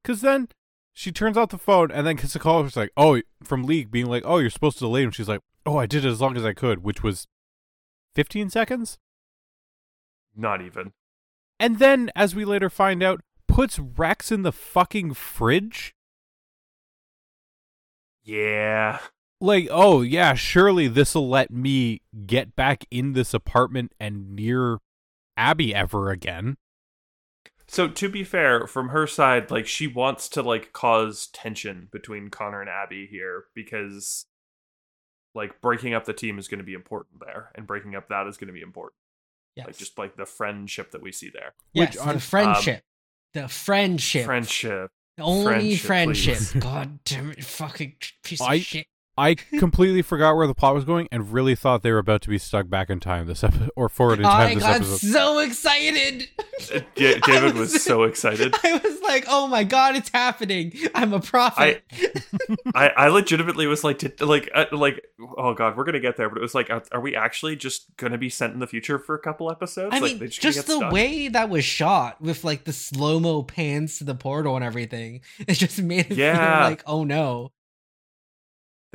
Because then she turns off the phone, and then gets a call. It's like, "Oh, from Leek being like, oh, you're supposed to delay." And she's like, "Oh, I did it as long as I could," which was 15 seconds. Not even. And then, as we later find out, puts Rex in the fucking fridge. Yeah. Like, oh yeah, surely this'll let me get back in this apartment and near Abby ever again. So to be fair, from her side, like she wants to like cause tension between Connor and Abby here because like breaking up the team is going to be important there, and breaking up that is going to be important. Yes. Like just like the friendship that we see there. yes, which on- the friendship. the um, friendship. Friendship. Only friendship, friendship. God damn it, fucking piece I- of shit. I completely forgot where the plot was going and really thought they were about to be stuck back in time this episode or forward in time I this got episode. so excited. Uh, David I was so excited. I was like, "Oh my god, it's happening! I'm a prophet." I, I legitimately was like, did, like, uh, like, oh god, we're gonna get there, but it was like, are, are we actually just gonna be sent in the future for a couple episodes? I like, mean, just, just the stuck? way that was shot with like the slow mo pans to the portal and everything, it just made it Yeah. feel like, oh no.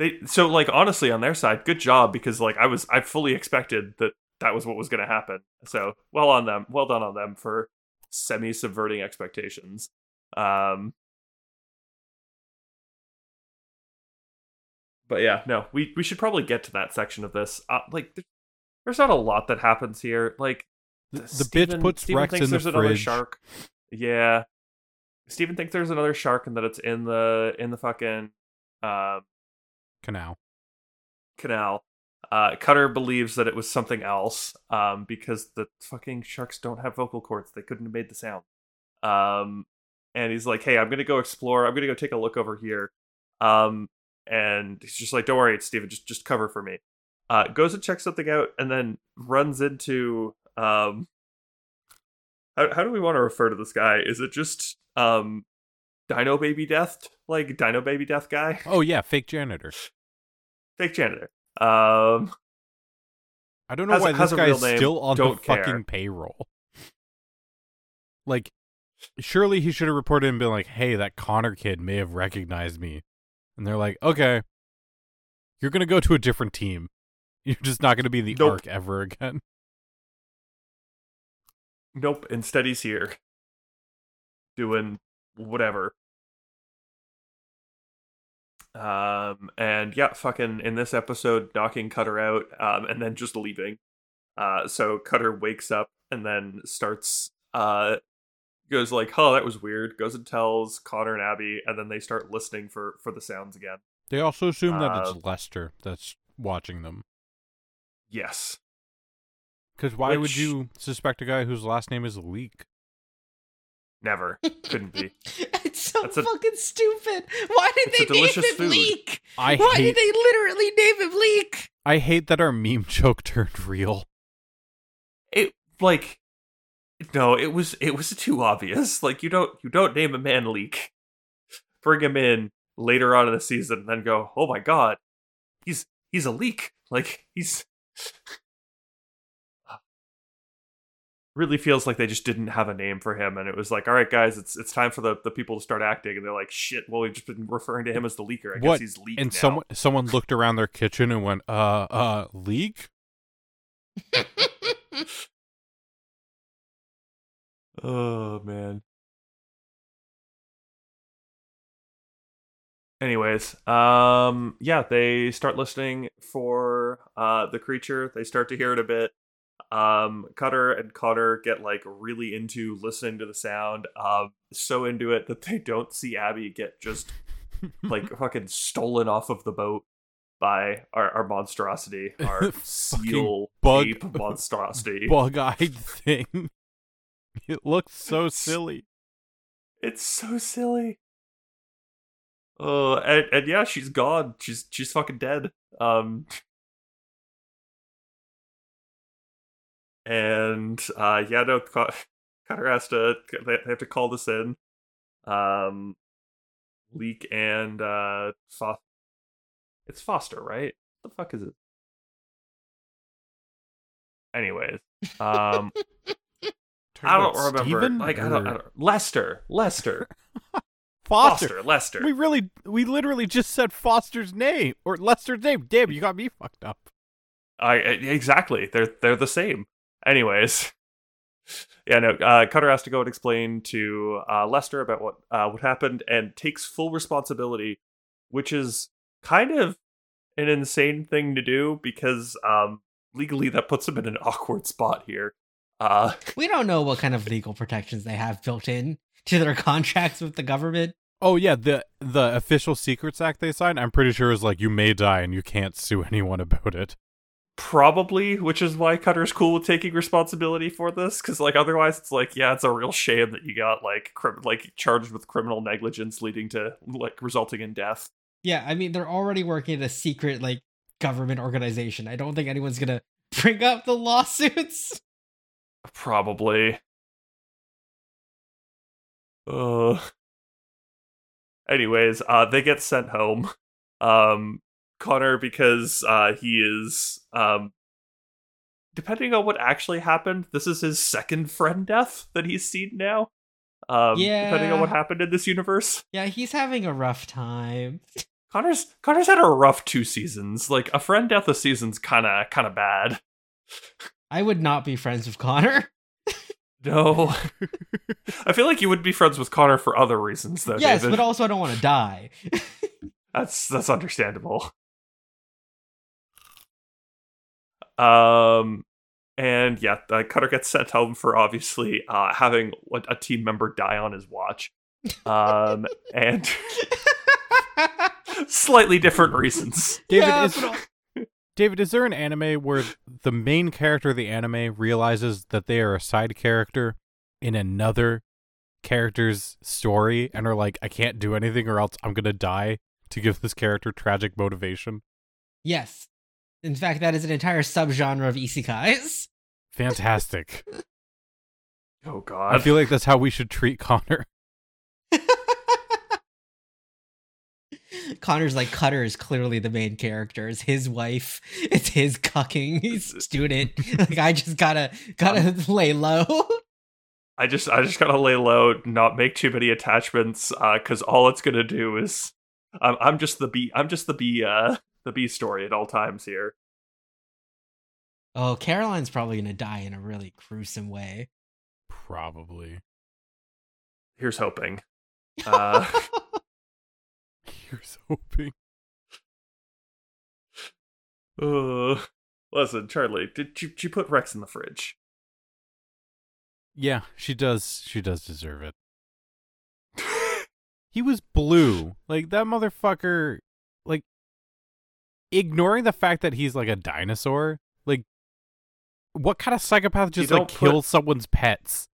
They so like honestly on their side, good job because like I was I fully expected that that was what was gonna happen. So well on them, well done on them for semi subverting expectations. Um, but yeah, no, we we should probably get to that section of this. Uh, like, there's not a lot that happens here. Like, The, Stephen- bitch puts Stephen Rex thinks in the another fridge. shark. Yeah, Stephen thinks there's another shark and that it's in the in the fucking uh, Canal. canal. Uh, Cutter believes that it was something else um, because the fucking sharks don't have vocal cords. They couldn't have made the sound. Um, and he's like, "Hey, I'm gonna go explore. I'm gonna go take a look over here." Um, and he's just like, "Don't worry, it's Stephen. Just just cover for me." Uh, goes and checks something out, and then runs into um. How how do we want to refer to this guy? Is it just um, Dino Baby Death, like Dino Baby Death guy? Oh yeah, fake janitor. fake janitor. Um, I don't know Has why this real guy's name, still on the care. fucking payroll. Like, surely he should have reported and been like, "Hey, that Connor kid may have recognized me," and they're like, "Okay, you're gonna go to a different team. You're just not gonna be in the Nope. arc ever again." nope. Instead, he's here doing whatever. Um, and yeah, fucking in this episode, knocking Cutter out, um, and then just leaving. Uh, so Cutter wakes up and then starts, uh, goes like, "Oh, that was weird." Goes and tells Connor and Abby, and then they start listening for for the sounds again. They also assume that Uh, it's Lester that's watching them. Yes, Because why would you suspect a guy whose last name is Leek? Never couldn't be. it's so That's a- fucking stupid. Why did It's a they name delicious him food. Leek? I Why hate did they literally name him Leek? I hate that our meme joke turned real. it like no it was it was too obvious like you don't you don't name a man Leek bring him in later on in the season and then go oh my god he's he's a leak like he's really feels like they just didn't have a name for him and it was like all right guys it's it's time for the, the people to start acting and they're like shit well we've just been referring to him as the leaker i guess he's Leek And now. someone someone looked around their kitchen and went, "Uh, uh, Leek." Oh man. Anyways, um yeah, they start listening for uh the creature. They start to hear it a bit. Um Cutter and Connor get like really into listening to the sound. Um so into it that they don't see Abby get just like fucking stolen off of the boat by our, our monstrosity, our seal bug- ape monstrosity. bug-eyed thing. It looks so silly. It's so silly. Oh, and, and yeah, she's gone. She's she's fucking dead. Um, and uh, yeah, no, Co- Cutter has to. They have to call this in. Um, Leek and uh, Fo- it's Foster, right? What the fuck is it? Anyways, um, I don't remember. Stephen like I don't, I don't. Lester, Lester, Foster. Foster, Lester. We really, we literally just said Foster's name or Lester's name. Damn, you got me fucked up. I exactly. They're they're the same. Anyways, yeah, no. Uh, Cutter has to go and explain to uh, Lester about what uh, what happened and takes full responsibility, which is kind of an insane thing to do because um, legally that puts him in an awkward spot here. Uh, We don't know what kind of legal protections they have built in to their contracts with the government. Oh yeah, the the official Secrets Act they signed. I'm pretty sure is like you may die and you can't sue anyone about it. Probably, which is why Cutter's cool with taking responsibility for this, because like otherwise it's like, yeah, it's a real shame that you got like crim- like charged with criminal negligence leading to like resulting in death. Yeah, I mean they're already working at a secret like government organization. I don't think anyone's gonna bring up the lawsuits. Probably. Uh. Anyways, uh, they get sent home. Um, Connor because uh he is um. Depending on what actually happened, this is his second friend death that he's seen now. Um, depending on what happened in this universe, Yeah, he's having a rough time. Connor's Connor's had a rough two seasons. Like a friend death a season's kind of kind of bad. I would not be friends with Connor. No, I feel like you would be friends with Connor for other reasons, though. yes, David. but also I don't want to die. That's that's understandable. Um, and yeah, uh, Cutter gets sent home for obviously uh, having a a team member die on his watch. Um, and slightly different reasons. David, Yeah, is, but David, is there an anime where the main character of the anime realizes that they are a side character in another character's story and are like, I can't do anything or else I'm gonna die to give this character tragic motivation? yes. In fact, that is an entire subgenre of isekais. Fantastic. Oh god. I feel like that's how we should treat Connor. Connor's like Cutter is clearly the main character. It's his wife. It's his cucking student. Like I just gotta gotta lay low. I just I just gotta lay low, not make too many attachments, because all it's gonna do is I'm I'm just the B I'm just the B uh the B story at all times here. Oh, Caroline's probably gonna die in a really gruesome way. Probably. Here's hoping. Uh, Here's hoping. uh, listen, Charlie, did you, did you put Rex in the fridge? Yeah, she does she does deserve it. He was blue. Like that motherfucker like ignoring the fact that he's like a dinosaur, like what kind of psychopath just like don't put- kills someone's pets?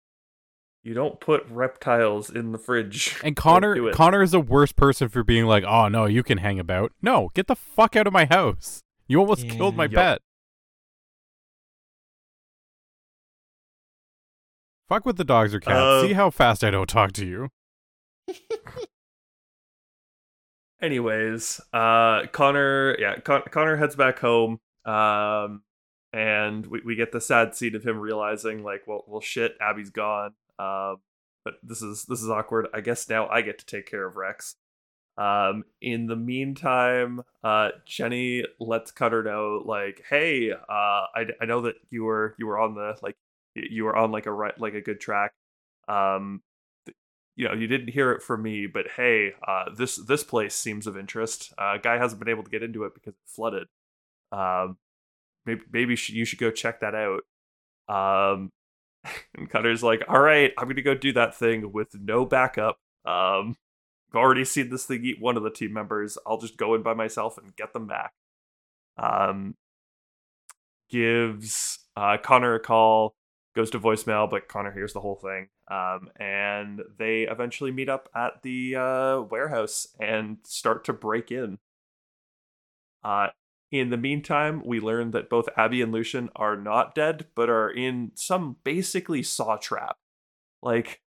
You don't put reptiles in the fridge. And Connor. Connor is the worst person for being like, "Oh no, you can hang about." No, get the fuck out of my house. You almost killed my Yeah. Yup. pet. Fuck with the dogs or cats. Uh, See how fast I don't talk to you. Anyways, uh, Connor, yeah, Con- Connor heads back home, um, and we, we get the sad scene of him realizing, like, well, well, shit, Abby's gone. Um, but this is this is awkward. I guess now I get to take care of Rex. Um, in the meantime, uh, Jenny lets Cutter know, like, hey, uh, I, I know that you were you were on the like you were on like a right like a good track. Um, you know, you didn't hear it from me, but hey, uh, this this place seems of interest. Uh, guy hasn't been able to get into it because it flooded. Um, maybe maybe you should go check that out. Um, and Cutter's like, all right, I'm gonna go do that thing with no backup. Um, I've already seen this thing eat one of the team members. I'll just go in by myself and get them back. Um, gives uh, Connor a call, goes to voicemail, but Connor hears the whole thing. Um, and they eventually meet up at the uh, warehouse and start to break in. Uh, in the meantime, we learn that both Abby and Lucian are not dead, but are in some basically saw trap. Like,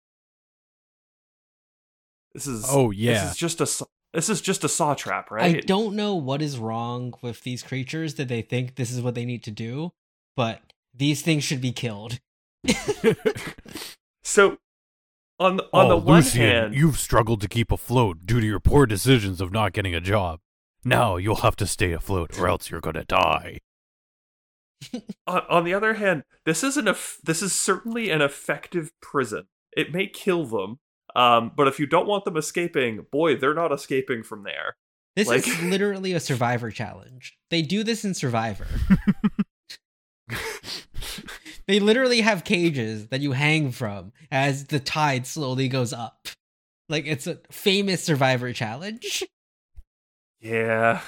this is Oh yeah. this is just a saw- this is just a saw trap, right? I don't know what is wrong with these creatures that they think this is what they need to do, but these things should be killed. So, on the, on oh, the one Lucian, hand, you've struggled to keep afloat due to your poor decisions of not getting a job. Now you'll have to stay afloat, or else you're gonna die. on, on the other hand, this is an eff- this is certainly an effective prison. It may kill them, um, but if you don't want them escaping, boy, they're not escaping from there. This Like- is literally a survivor challenge. They do this in Survivor. they literally have cages that you hang from as the tide slowly goes up. Like it's a famous survivor challenge. Yeah.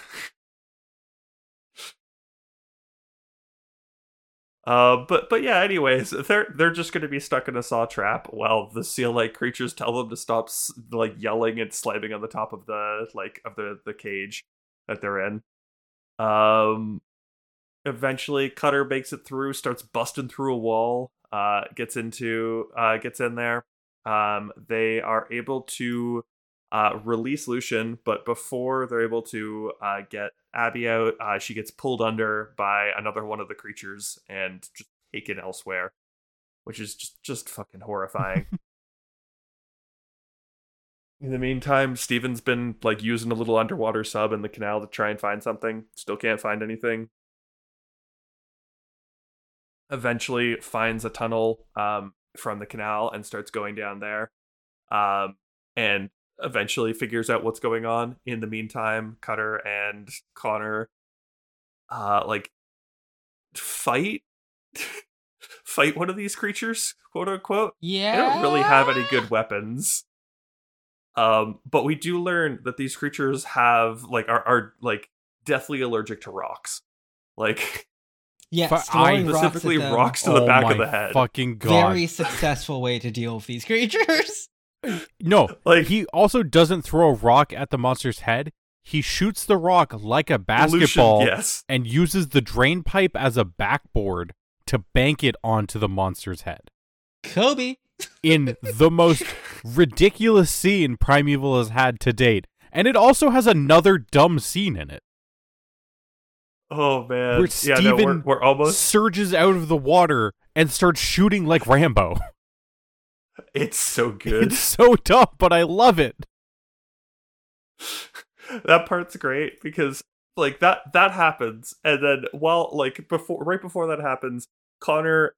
Uh, but but yeah. Anyways, they're they're just going to be stuck in a saw trap while the seal-like creatures tell them to stop, like yelling and slamming on the top of the like of the the cage that they're in. Um, eventually, Cutter makes it through, starts busting through a wall. Uh, gets into uh gets in there. Um, they are able to uh, release Lucian, but before they're able to uh, get Abby out, uh, she gets pulled under by another one of the creatures and just taken elsewhere, which is just just fucking horrifying. in the meantime, Stephen's been like using a little underwater sub in the canal to try and find something. Still can't find anything. Eventually finds a tunnel um, from the canal and starts going down there. Um, and eventually figures out what's going on. In the meantime, Cutter and Connor uh like fight fight one of these creatures, quote unquote. Yeah. They don't really have any good weapons. Um, but we do learn that these creatures have like are, are like deathly allergic to rocks. Like Yes, Fu- throwing I- rocks at specifically them. rocks to the Oh back my of the head. Fucking god. Very successful way to deal with these creatures. No, Like- he also doesn't throw a rock at the monster's head. He shoots the rock like a basketball Lucian, yes. and uses the drain pipe as a backboard to bank it onto the monster's head. Kobe. In the most ridiculous scene Primeval has had to date. And it also has another dumb scene in it. Oh man. Where yeah, no, we're, Stephen we're almost surges out of the water and starts shooting like Rambo. it's so good. It's so dumb, but I love it. that part's great because like that that happens and then while like before right before that happens connor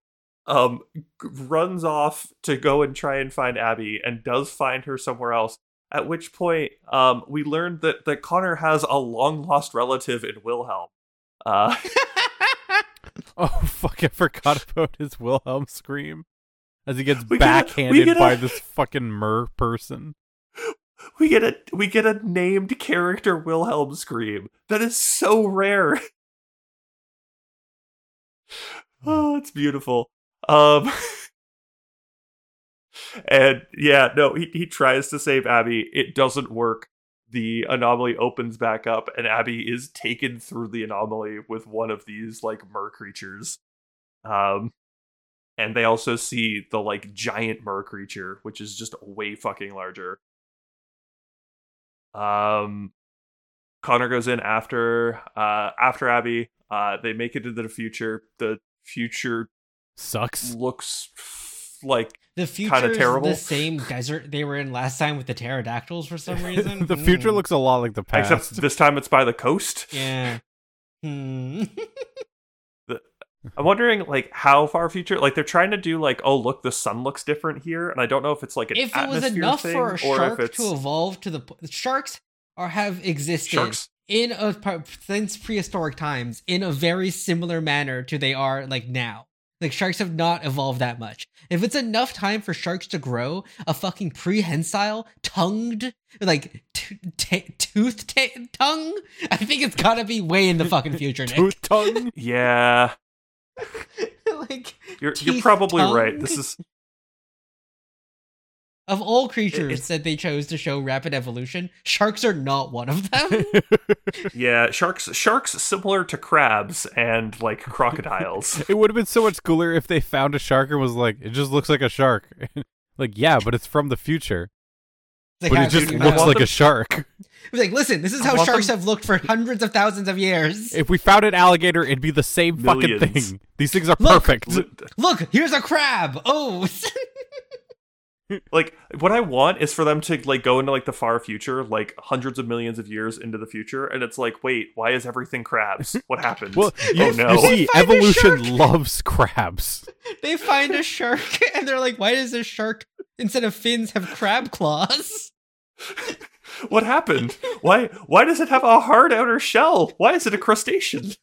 um g- runs off to go and try and find abby and does find her somewhere else at which point um we learned that that connor has a long lost relative in wilhelm uh Oh fuck! I forgot about his Wilhelm scream. As he gets We get a- we backhanded a- by this fucking mer person. we get a we get a named character wilhelm scream. That is so rare. Oh it's beautiful. Um and yeah no he, he tries to save abby. It doesn't work the anomaly opens back up and abby is taken through the anomaly with one of these like mer creatures um and they also see the like giant mer creature which is just way fucking larger um, Connor goes in after uh after Abby. Uh, they make it into the future. The future Sucks. looks f- like The future is terrible. the same desert they were in last time with the pterodactyls for some reason. the future Hmm. looks a lot like the past. except this time it's by the coast. Yeah. Hmm. I'm wondering like how far future. Like they're trying to do like oh look the sun looks different here, and I don't know if it's like an if it was enough thing for a shark to evolve to the sharks are have existed sharks. in a since prehistoric times in a very similar manner to they are like now. Like sharks have not evolved that much. If it's enough time for sharks to grow a fucking prehensile, tongued, like t- t- tooth ta tongue, I think it's gotta be way in the fucking future. Tooth tongue. Yeah, like you're Teeth, you're probably tongue. right. This is of all creatures it's- that they chose to show rapid evolution, sharks are not one of them. yeah sharks. Sharks similar to crabs and like crocodiles. it would have been so much cooler if they found a shark and was like, it just looks like a shark. like, yeah, but it's from the future. It's like but it ah, just looks like them- a shark. It's like, listen, this is how sharks them- have looked for hundreds of thousands of years. If we found an alligator, it'd be the same fucking thing. These things are Look! perfect. Look, here's a crab. Oh, like what I want is for them to like go into like the far future, like hundreds of millions of years into the future, and it's like, wait, why is everything crabs? What happened? Well, oh, you, oh no! you see, evolution loves crabs. they find a shark and they're like, why does this shark instead of fins have crab claws? what happened? Why? Why does it have a hard outer shell? Why is it a crustacean?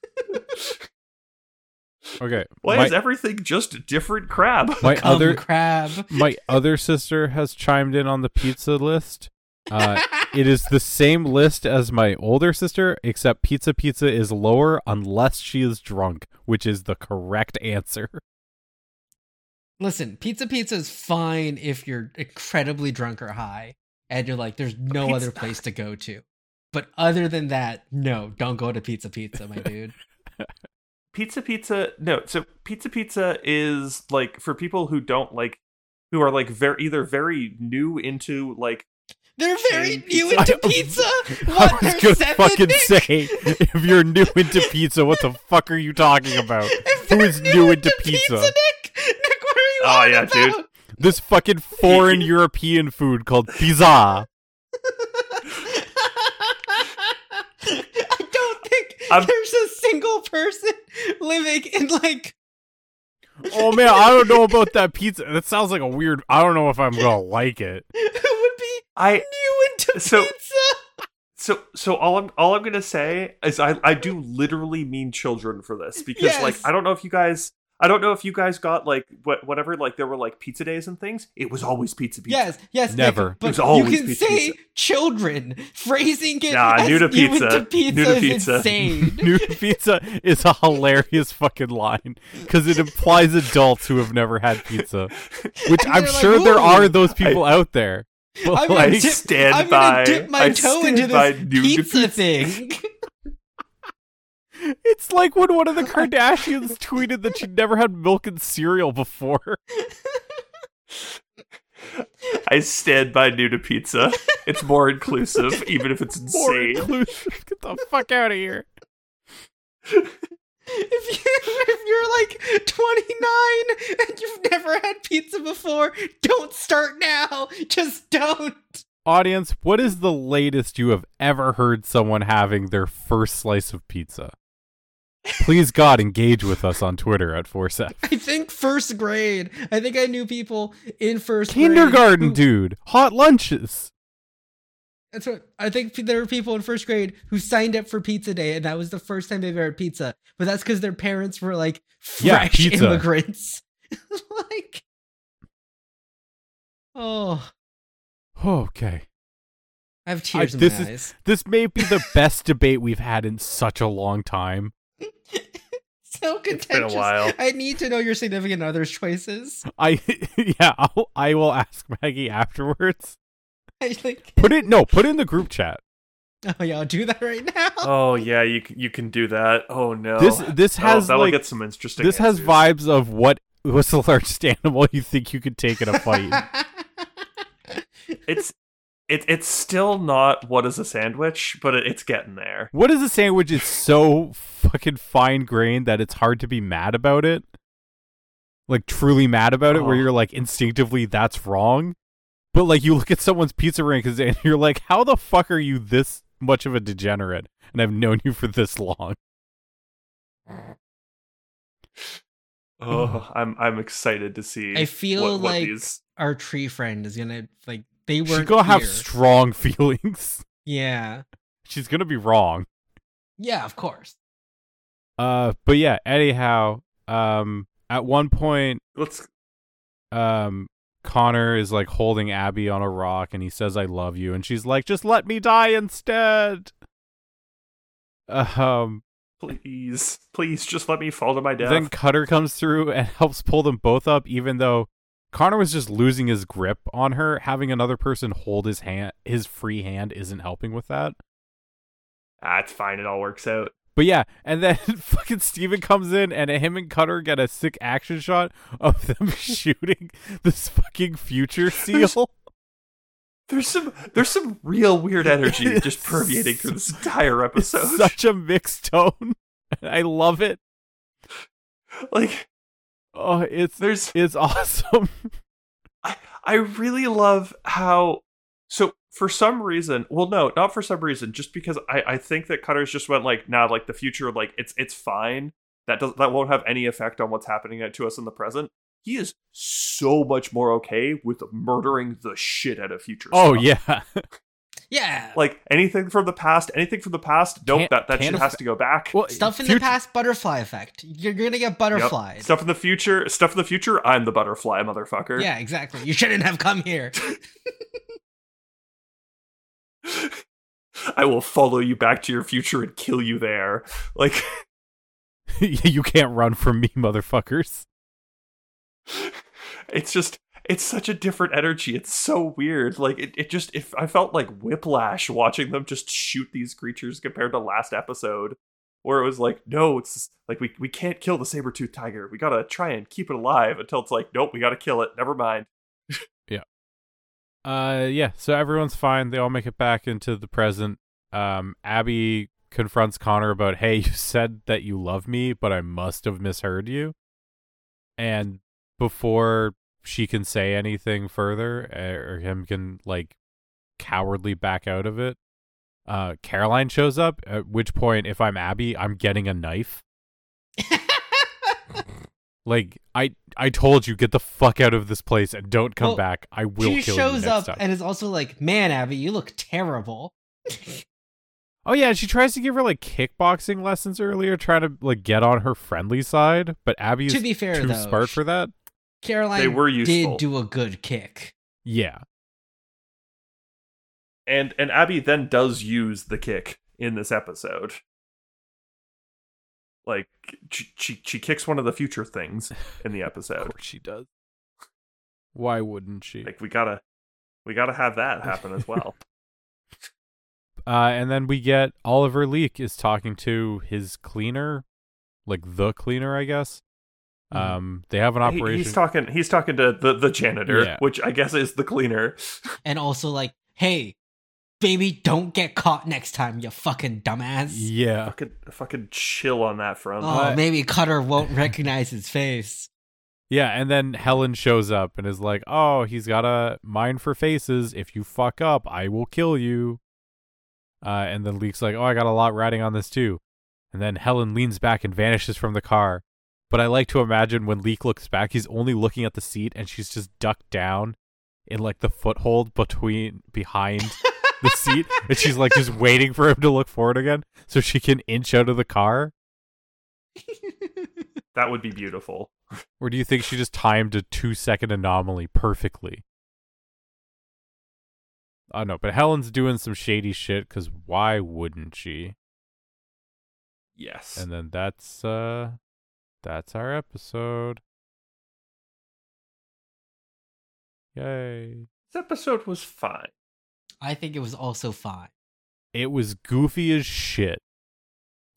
Okay, Why my, is everything just a different crab? my Come other crab. my other sister has chimed in on the pizza list. Uh, it is the same list as my older sister, except Pizza Pizza is lower unless she is drunk, which is the correct answer. Listen, pizza pizza is fine if you're incredibly drunk or high and you're like, there's no Pizza- other place to go to. But other than that, no, don't go to pizza pizza, my dude. Pizza Pizza. No, so Pizza Pizza is like for people who don't like, who are like very either very new into like. They're very new pizza. into pizza. I What? was They're gonna fucking Nick? say, if you're new into pizza, what the fuck are you talking about? Who is Who new into pizza? Nick? Nick, what are you Oh, yeah, about? dude. This fucking foreign European food called pizza. I don't think I'm- there's a single person living in like Oh man, I don't know about that pizza. That sounds like a weird. I don't know if I'm gonna like it. it would be I new into So- pizza. so so all I'm all I'm gonna say is I I do literally mean children for this because like I don't know if you guys I don't know if you guys got like what whatever like there were like pizza days and things. It was always pizza pizza. Yes, yes, Nick, Never. It but was you always can pizza, say pizza. children. Phrasing it Nah, as new to pizza. into pizza New to is pizza. insane. New to pizza is a hilarious fucking line because it implies adults who have never had pizza, which I'm like, sure there are those people out there. But I'm gonna dip, stand I'm by- gonna dip my I toe into this pizza pizza. thing. It's like when one of the Kardashians tweeted that she'd never had milk and cereal before. I stand by new to pizza. It's more inclusive, even if it's More insane. inclusive. Get the fuck out of here. if you if you're like 29 and you've never had pizza before, don't start now. Just don't. Audience, what is the latest you have ever heard someone having their first slice of pizza? Please God, engage with us on Twitter at Forcef. I think first grade. I think I knew people in first grade Kindergarten, who- dude. Hot lunches. That's what I think. There were people in first grade who signed up for pizza day, and that was the first time they've ever had pizza. But that's because their parents were like fresh pizza. immigrants. like, oh, Okay. I have tears in this my is- eyes. This may be the best debate we've had in such a long time. so contentious. been a contentious. while. I need to know your significant other's choices. I yeah, I'll, I will ask Maggie afterwards. I like. Put it no, put it in the group chat. Oh yeah, I'll do that right now. Oh yeah, you you can do that. Oh no. This this Oh, has that'll like get some interesting. this has vibes of what what's the largest animal you think you could take in a fight. It's it, it's still not what is a sandwich, but it, it's getting there. what is a sandwich is so fucking fine grained that it's hard to be mad about it. Like truly mad about it, where Oh. you're like instinctively that's wrong. But like you look at someone's pizza rankings and you're like, how the fuck are you this much of a degenerate? And I've known you for this long. Oh, I'm I'm excited to see. I feel what, what like these- Our tree friend is gonna like they weren't gonna have strong feelings. yeah, She's gonna be wrong. yeah, of course. Uh, but yeah. Anyhow, um, at one point, let's um, Connor is like holding Abby on a rock, and he says, "I love you," and she's like, "Just let me die instead." Um. please please just let me fall to my death. Then Cutter comes through and helps pull them both up, even though Connor was just losing his grip on her. Having another person hold his hand, his free hand, isn't helping with that. ah, it's fine. It all works out. But yeah, and then fucking Stephen comes in and him and Cutter get a sick action shot of them shooting this fucking future seal. There's some there's some real weird energy just permeating through this entire It's episode. such a mixed tone. And I love it. like Oh, it's there's it's awesome. I I really love how so for some reason well no not for some reason just because I I think that Cutters just went like nah like the future like it's it's fine that does that won't have any effect on what's happening to us in the present. He is so much more okay with murdering the shit out of future. Oh stuff. yeah. Yeah, like anything from the past, anything from the past. Nope, Can't- that that can't shit has aff- to go back. Well, stuff in future- the past, butterfly effect. You're gonna get Yep. Stuff in the future, stuff in the future. I'm the butterfly, motherfucker. Yeah, exactly. You shouldn't have come here. I will follow you back to your future and kill you there. Like you can't run from me, motherfuckers. it's just it's such a different energy. It's so weird. Like it, it just if I felt like whiplash watching them just shoot these creatures compared to last episode where it was like, no, it's like we we can't kill the saber tooth tiger. We gotta try and keep it alive until it's like, nope, we gotta kill it. Never mind. Uh, yeah. So everyone's fine. They all make it back into the present. Um, Abby confronts Connor about, "Hey, you said that you love me, but I must have misheard you." And before she can say anything further, eh, or him can like cowardly back out of it, uh, Caroline shows up. At which point, if I'm Abby, I'm getting a knife. Like I, I told you, get the fuck out of this place and don't come Well, back. I will she kill shows you next up time. and is also like, "Man, Abby, you look terrible." Oh yeah, she tries to give her like kickboxing lessons earlier, trying to like get on her friendly side, but Abby to be fair, too though, smart for that. Caroline They were did do a good kick. Yeah. And and Abby then does use the kick in this episode. Like she she, she kicks one of the future things in the Of episode. course she does. Why wouldn't she? like we gotta we gotta have that happen as well. Uh, and then we get Oliver Leek is talking to his cleaner, like the cleaner, I guess. Mhm. Um, they have an He- operation. he's talking he's talking to the the janitor, Yeah. which I guess is the cleaner. And also like, "Hey, baby, don't get caught next time, you fucking dumbass." yeah. fucking fucking chill on that front. Oh, Uh, maybe Cutter won't recognize his face. Yeah, and then Helen shows up and is like, "Oh, he's got a mind for faces. If you fuck up, I will kill you." Uh, and then Leek's like, "Oh, I got a lot riding on this too." And then Helen leans back and vanishes from the car. But I like to imagine when Leek looks back, he's only looking at the seat, and she's just ducked down in like the foothold between behind the seat, and she's like just waiting for him to look forward again so she can inch out of the car. That would be beautiful. Or do you think she just timed a two second anomaly perfectly? I don't know, but Helen's doing some shady shit because why wouldn't she? Yes. And then that's uh that's our episode. Yay. this episode was fine. I think it was also fine. It was goofy as shit.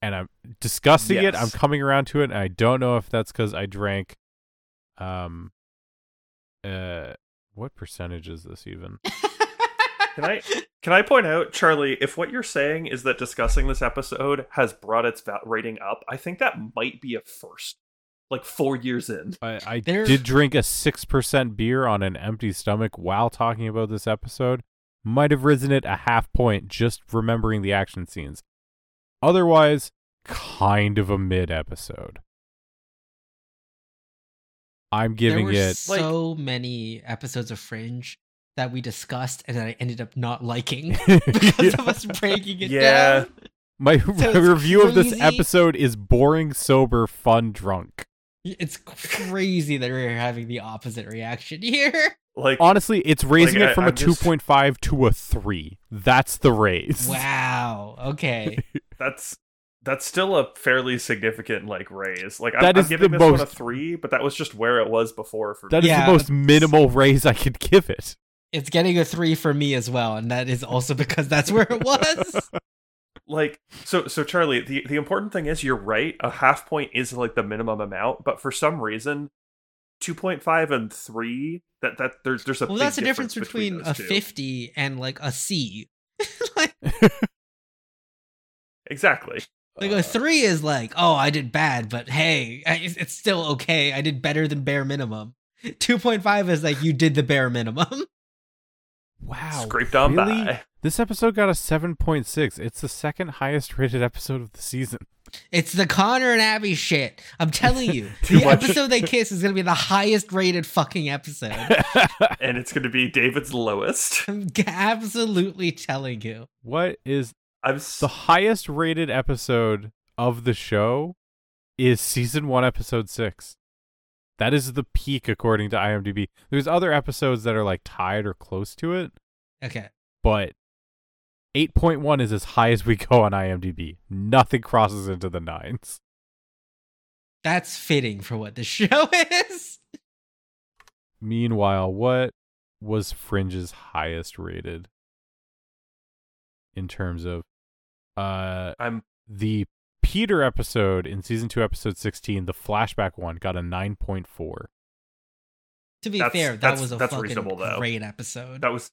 And I'm discussing it. I'm coming around to it, and I don't know if that's because I drank um uh what percentage is this even? Can I can I point out, Charlie, if what you're saying is that discussing this episode has brought its va- rating up, I think that might be a first. Like four years in. I, I did drink a six percent beer on an empty stomach while talking about this episode. Might have risen it a half point just remembering the action scenes. Otherwise, kind of a mid episode. I'm giving there were it so many episodes of Fringe that we discussed and that I ended up not liking because of us breaking it Yeah. down. my, my it's review of this episode is boring, sober, fun, drunk. It's crazy that we're having the opposite reaction here. Like Honestly, it's raising Like, it from a I'm just- 2.5 to a 3. That's the raise. Wow. Okay. that's that's still a fairly significant like raise. Like I'm, That I'm is giving the this one a three, but that was just where it was before for That me. is Yeah, the most but- minimal raise I could give it. It's getting a three for me as well, and that is also because that's where it was. like so so Charlie, the the important thing is you're right. A half point is like the minimum amount, but for some reason, two point five and three that that there's there's a well, that's the difference between, those a two. 50 and like a C. like, Exactly. like Uh, a three is like, oh, I did bad, but hey, I- it's it's still okay. I did better than bare minimum. 2.5 is like, you did the bare minimum. wow. Scraped on really? by. This episode got a 7.6. It's the second highest rated episode of the season. It's the Connor and Abby shit. I'm telling you, the much. episode they kiss is gonna be the highest rated fucking episode. and it's going to be David's lowest. I'm absolutely telling you. what is I'm s- the highest rated episode of the show is season 1 episode 6. That is the peak according to IMDb. There's other episodes that are like tied or close to it, Okay. but 8.1 is as high as we go on IMDb. Nothing crosses into the nines. That's fitting for what the show is. Meanwhile, what was Fringe's highest rated in terms of uh I'm the Peter episode in season 2 episode 16, the flashback one got a 9.4. To be That's- fair, that was a that's fucking reasonable, great episode. that was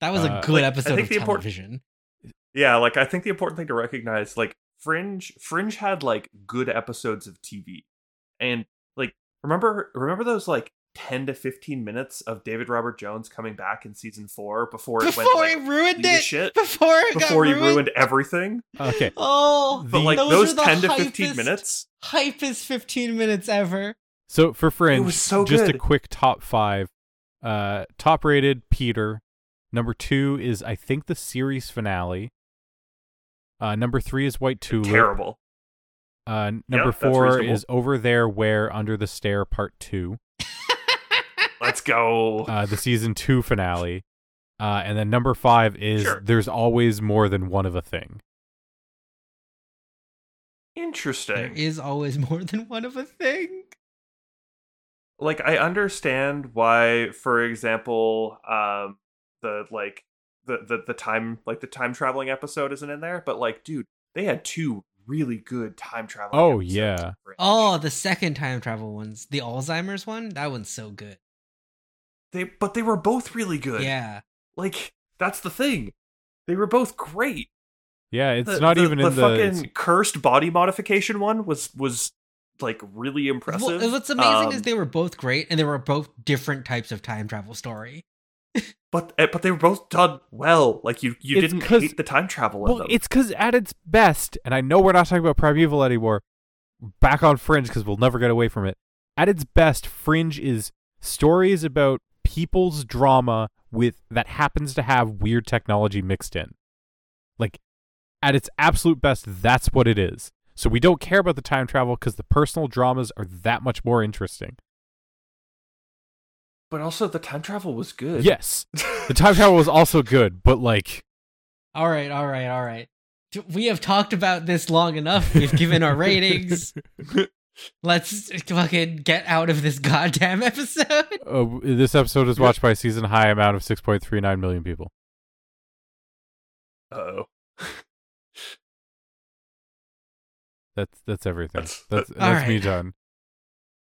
that was a uh, good like, I episode think of the import- television. Yeah. Like I think the important thing to recognize, like Fringe, Fringe had like good episodes of TV, and like remember remember those like. 10 to 15 minutes of David Robert Jones coming back in season 4 before it Before went like, he ruined it. shit Before it before got he ruined. ruined everything Okay. Oh, but like those those, are the 10 to 15 hypest- minutes hypest 15 minutes ever. So for Fringe, was so just a quick top 5. Uh top rated Peter. Number 2 is I think the series finale. Uh number 3 is White Tulip. terrible Uh, number that's four is Over There Where Under the Stair Part 2, let's go uh, the season 2 finale. Uh, and then number five is Sure. There's Always More Than One of a Thing. Interesting There is always more than one of a thing. like i understand why for example um the like the, the the time like the time traveling episode isn't in there but like dude they had two really good time travel. Oh, yeah. Oh, the second time travel ones, the Alzheimer's one, that one's so good. they but they were both really good Yeah. like that's the thing they were both great Yeah, it's The- not the- even the in the. fucking cursed body modification one was was like really impressive Well, what's amazing is Um, they were both great and they were both different types of time travel story. But eh, but they were both done well. Like you you It's didn't hate the time travel in well, it's because at its best, and I know we're not talking about Primeval anymore, back on Fringe because we'll never get away from it. At its best, Fringe is stories about people's drama with that happens to have weird technology mixed in. Like, at its absolute best, that's what it is. So we don't care about the time travel because the personal dramas are that much more interesting. But also the time travel was good. Yes, the time travel was also good, but like, All right, all right, all right. We have talked about this long enough. We've given our ratings. Let's fucking get out of this goddamn episode. uh, this episode is watched by a season high amount of 6.39 million people. oh. That's that's everything. That's- That's that- that's, All me right. done.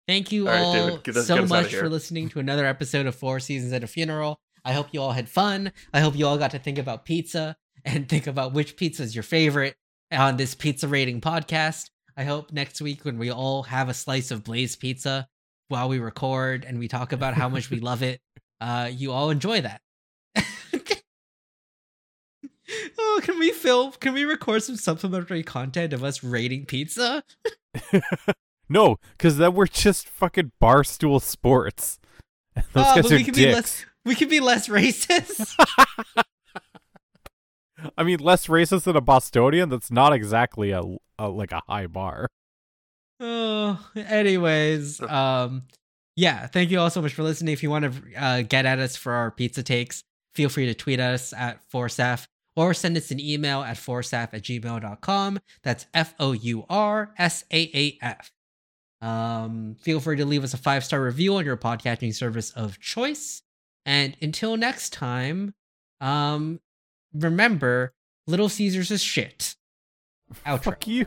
Thank you All right, all David, us- so get us outta much for listening to another episode of Four Seasons at a Funeral. I hope you all had fun. I hope you all got to think about pizza and think about which pizza is your favorite on this pizza rating podcast. I hope next week when we all have a slice of Blaze pizza while we record and we talk about how much we love it, uh, you all enjoy that. oh, can we film? Can we record some supplementary content of us rating pizza? No, because then we're just fucking barstool sports. And Those Oh, guys but are we can be less. We can be less racist. I mean, less racist than a Bostonian. That's not exactly a, a like a high bar. Oh, anyways, um, yeah, thank you all so much for listening. If you want to uh, get at us for our pizza takes, feel free to tweet us at Forsaf or send us an email at forsaf at gmail.com. That's F O U R S A A F. Um, feel free to leave us a five star review on your podcasting service of choice. And until next time, um, remember, Little Caesars is shit. Outro. Fuck you.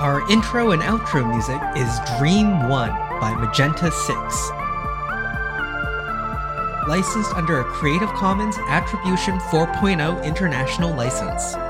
Our intro and outro music is Dream 1 by Magenta 6. Licensed under a Creative Commons Attribution 4.0 International License.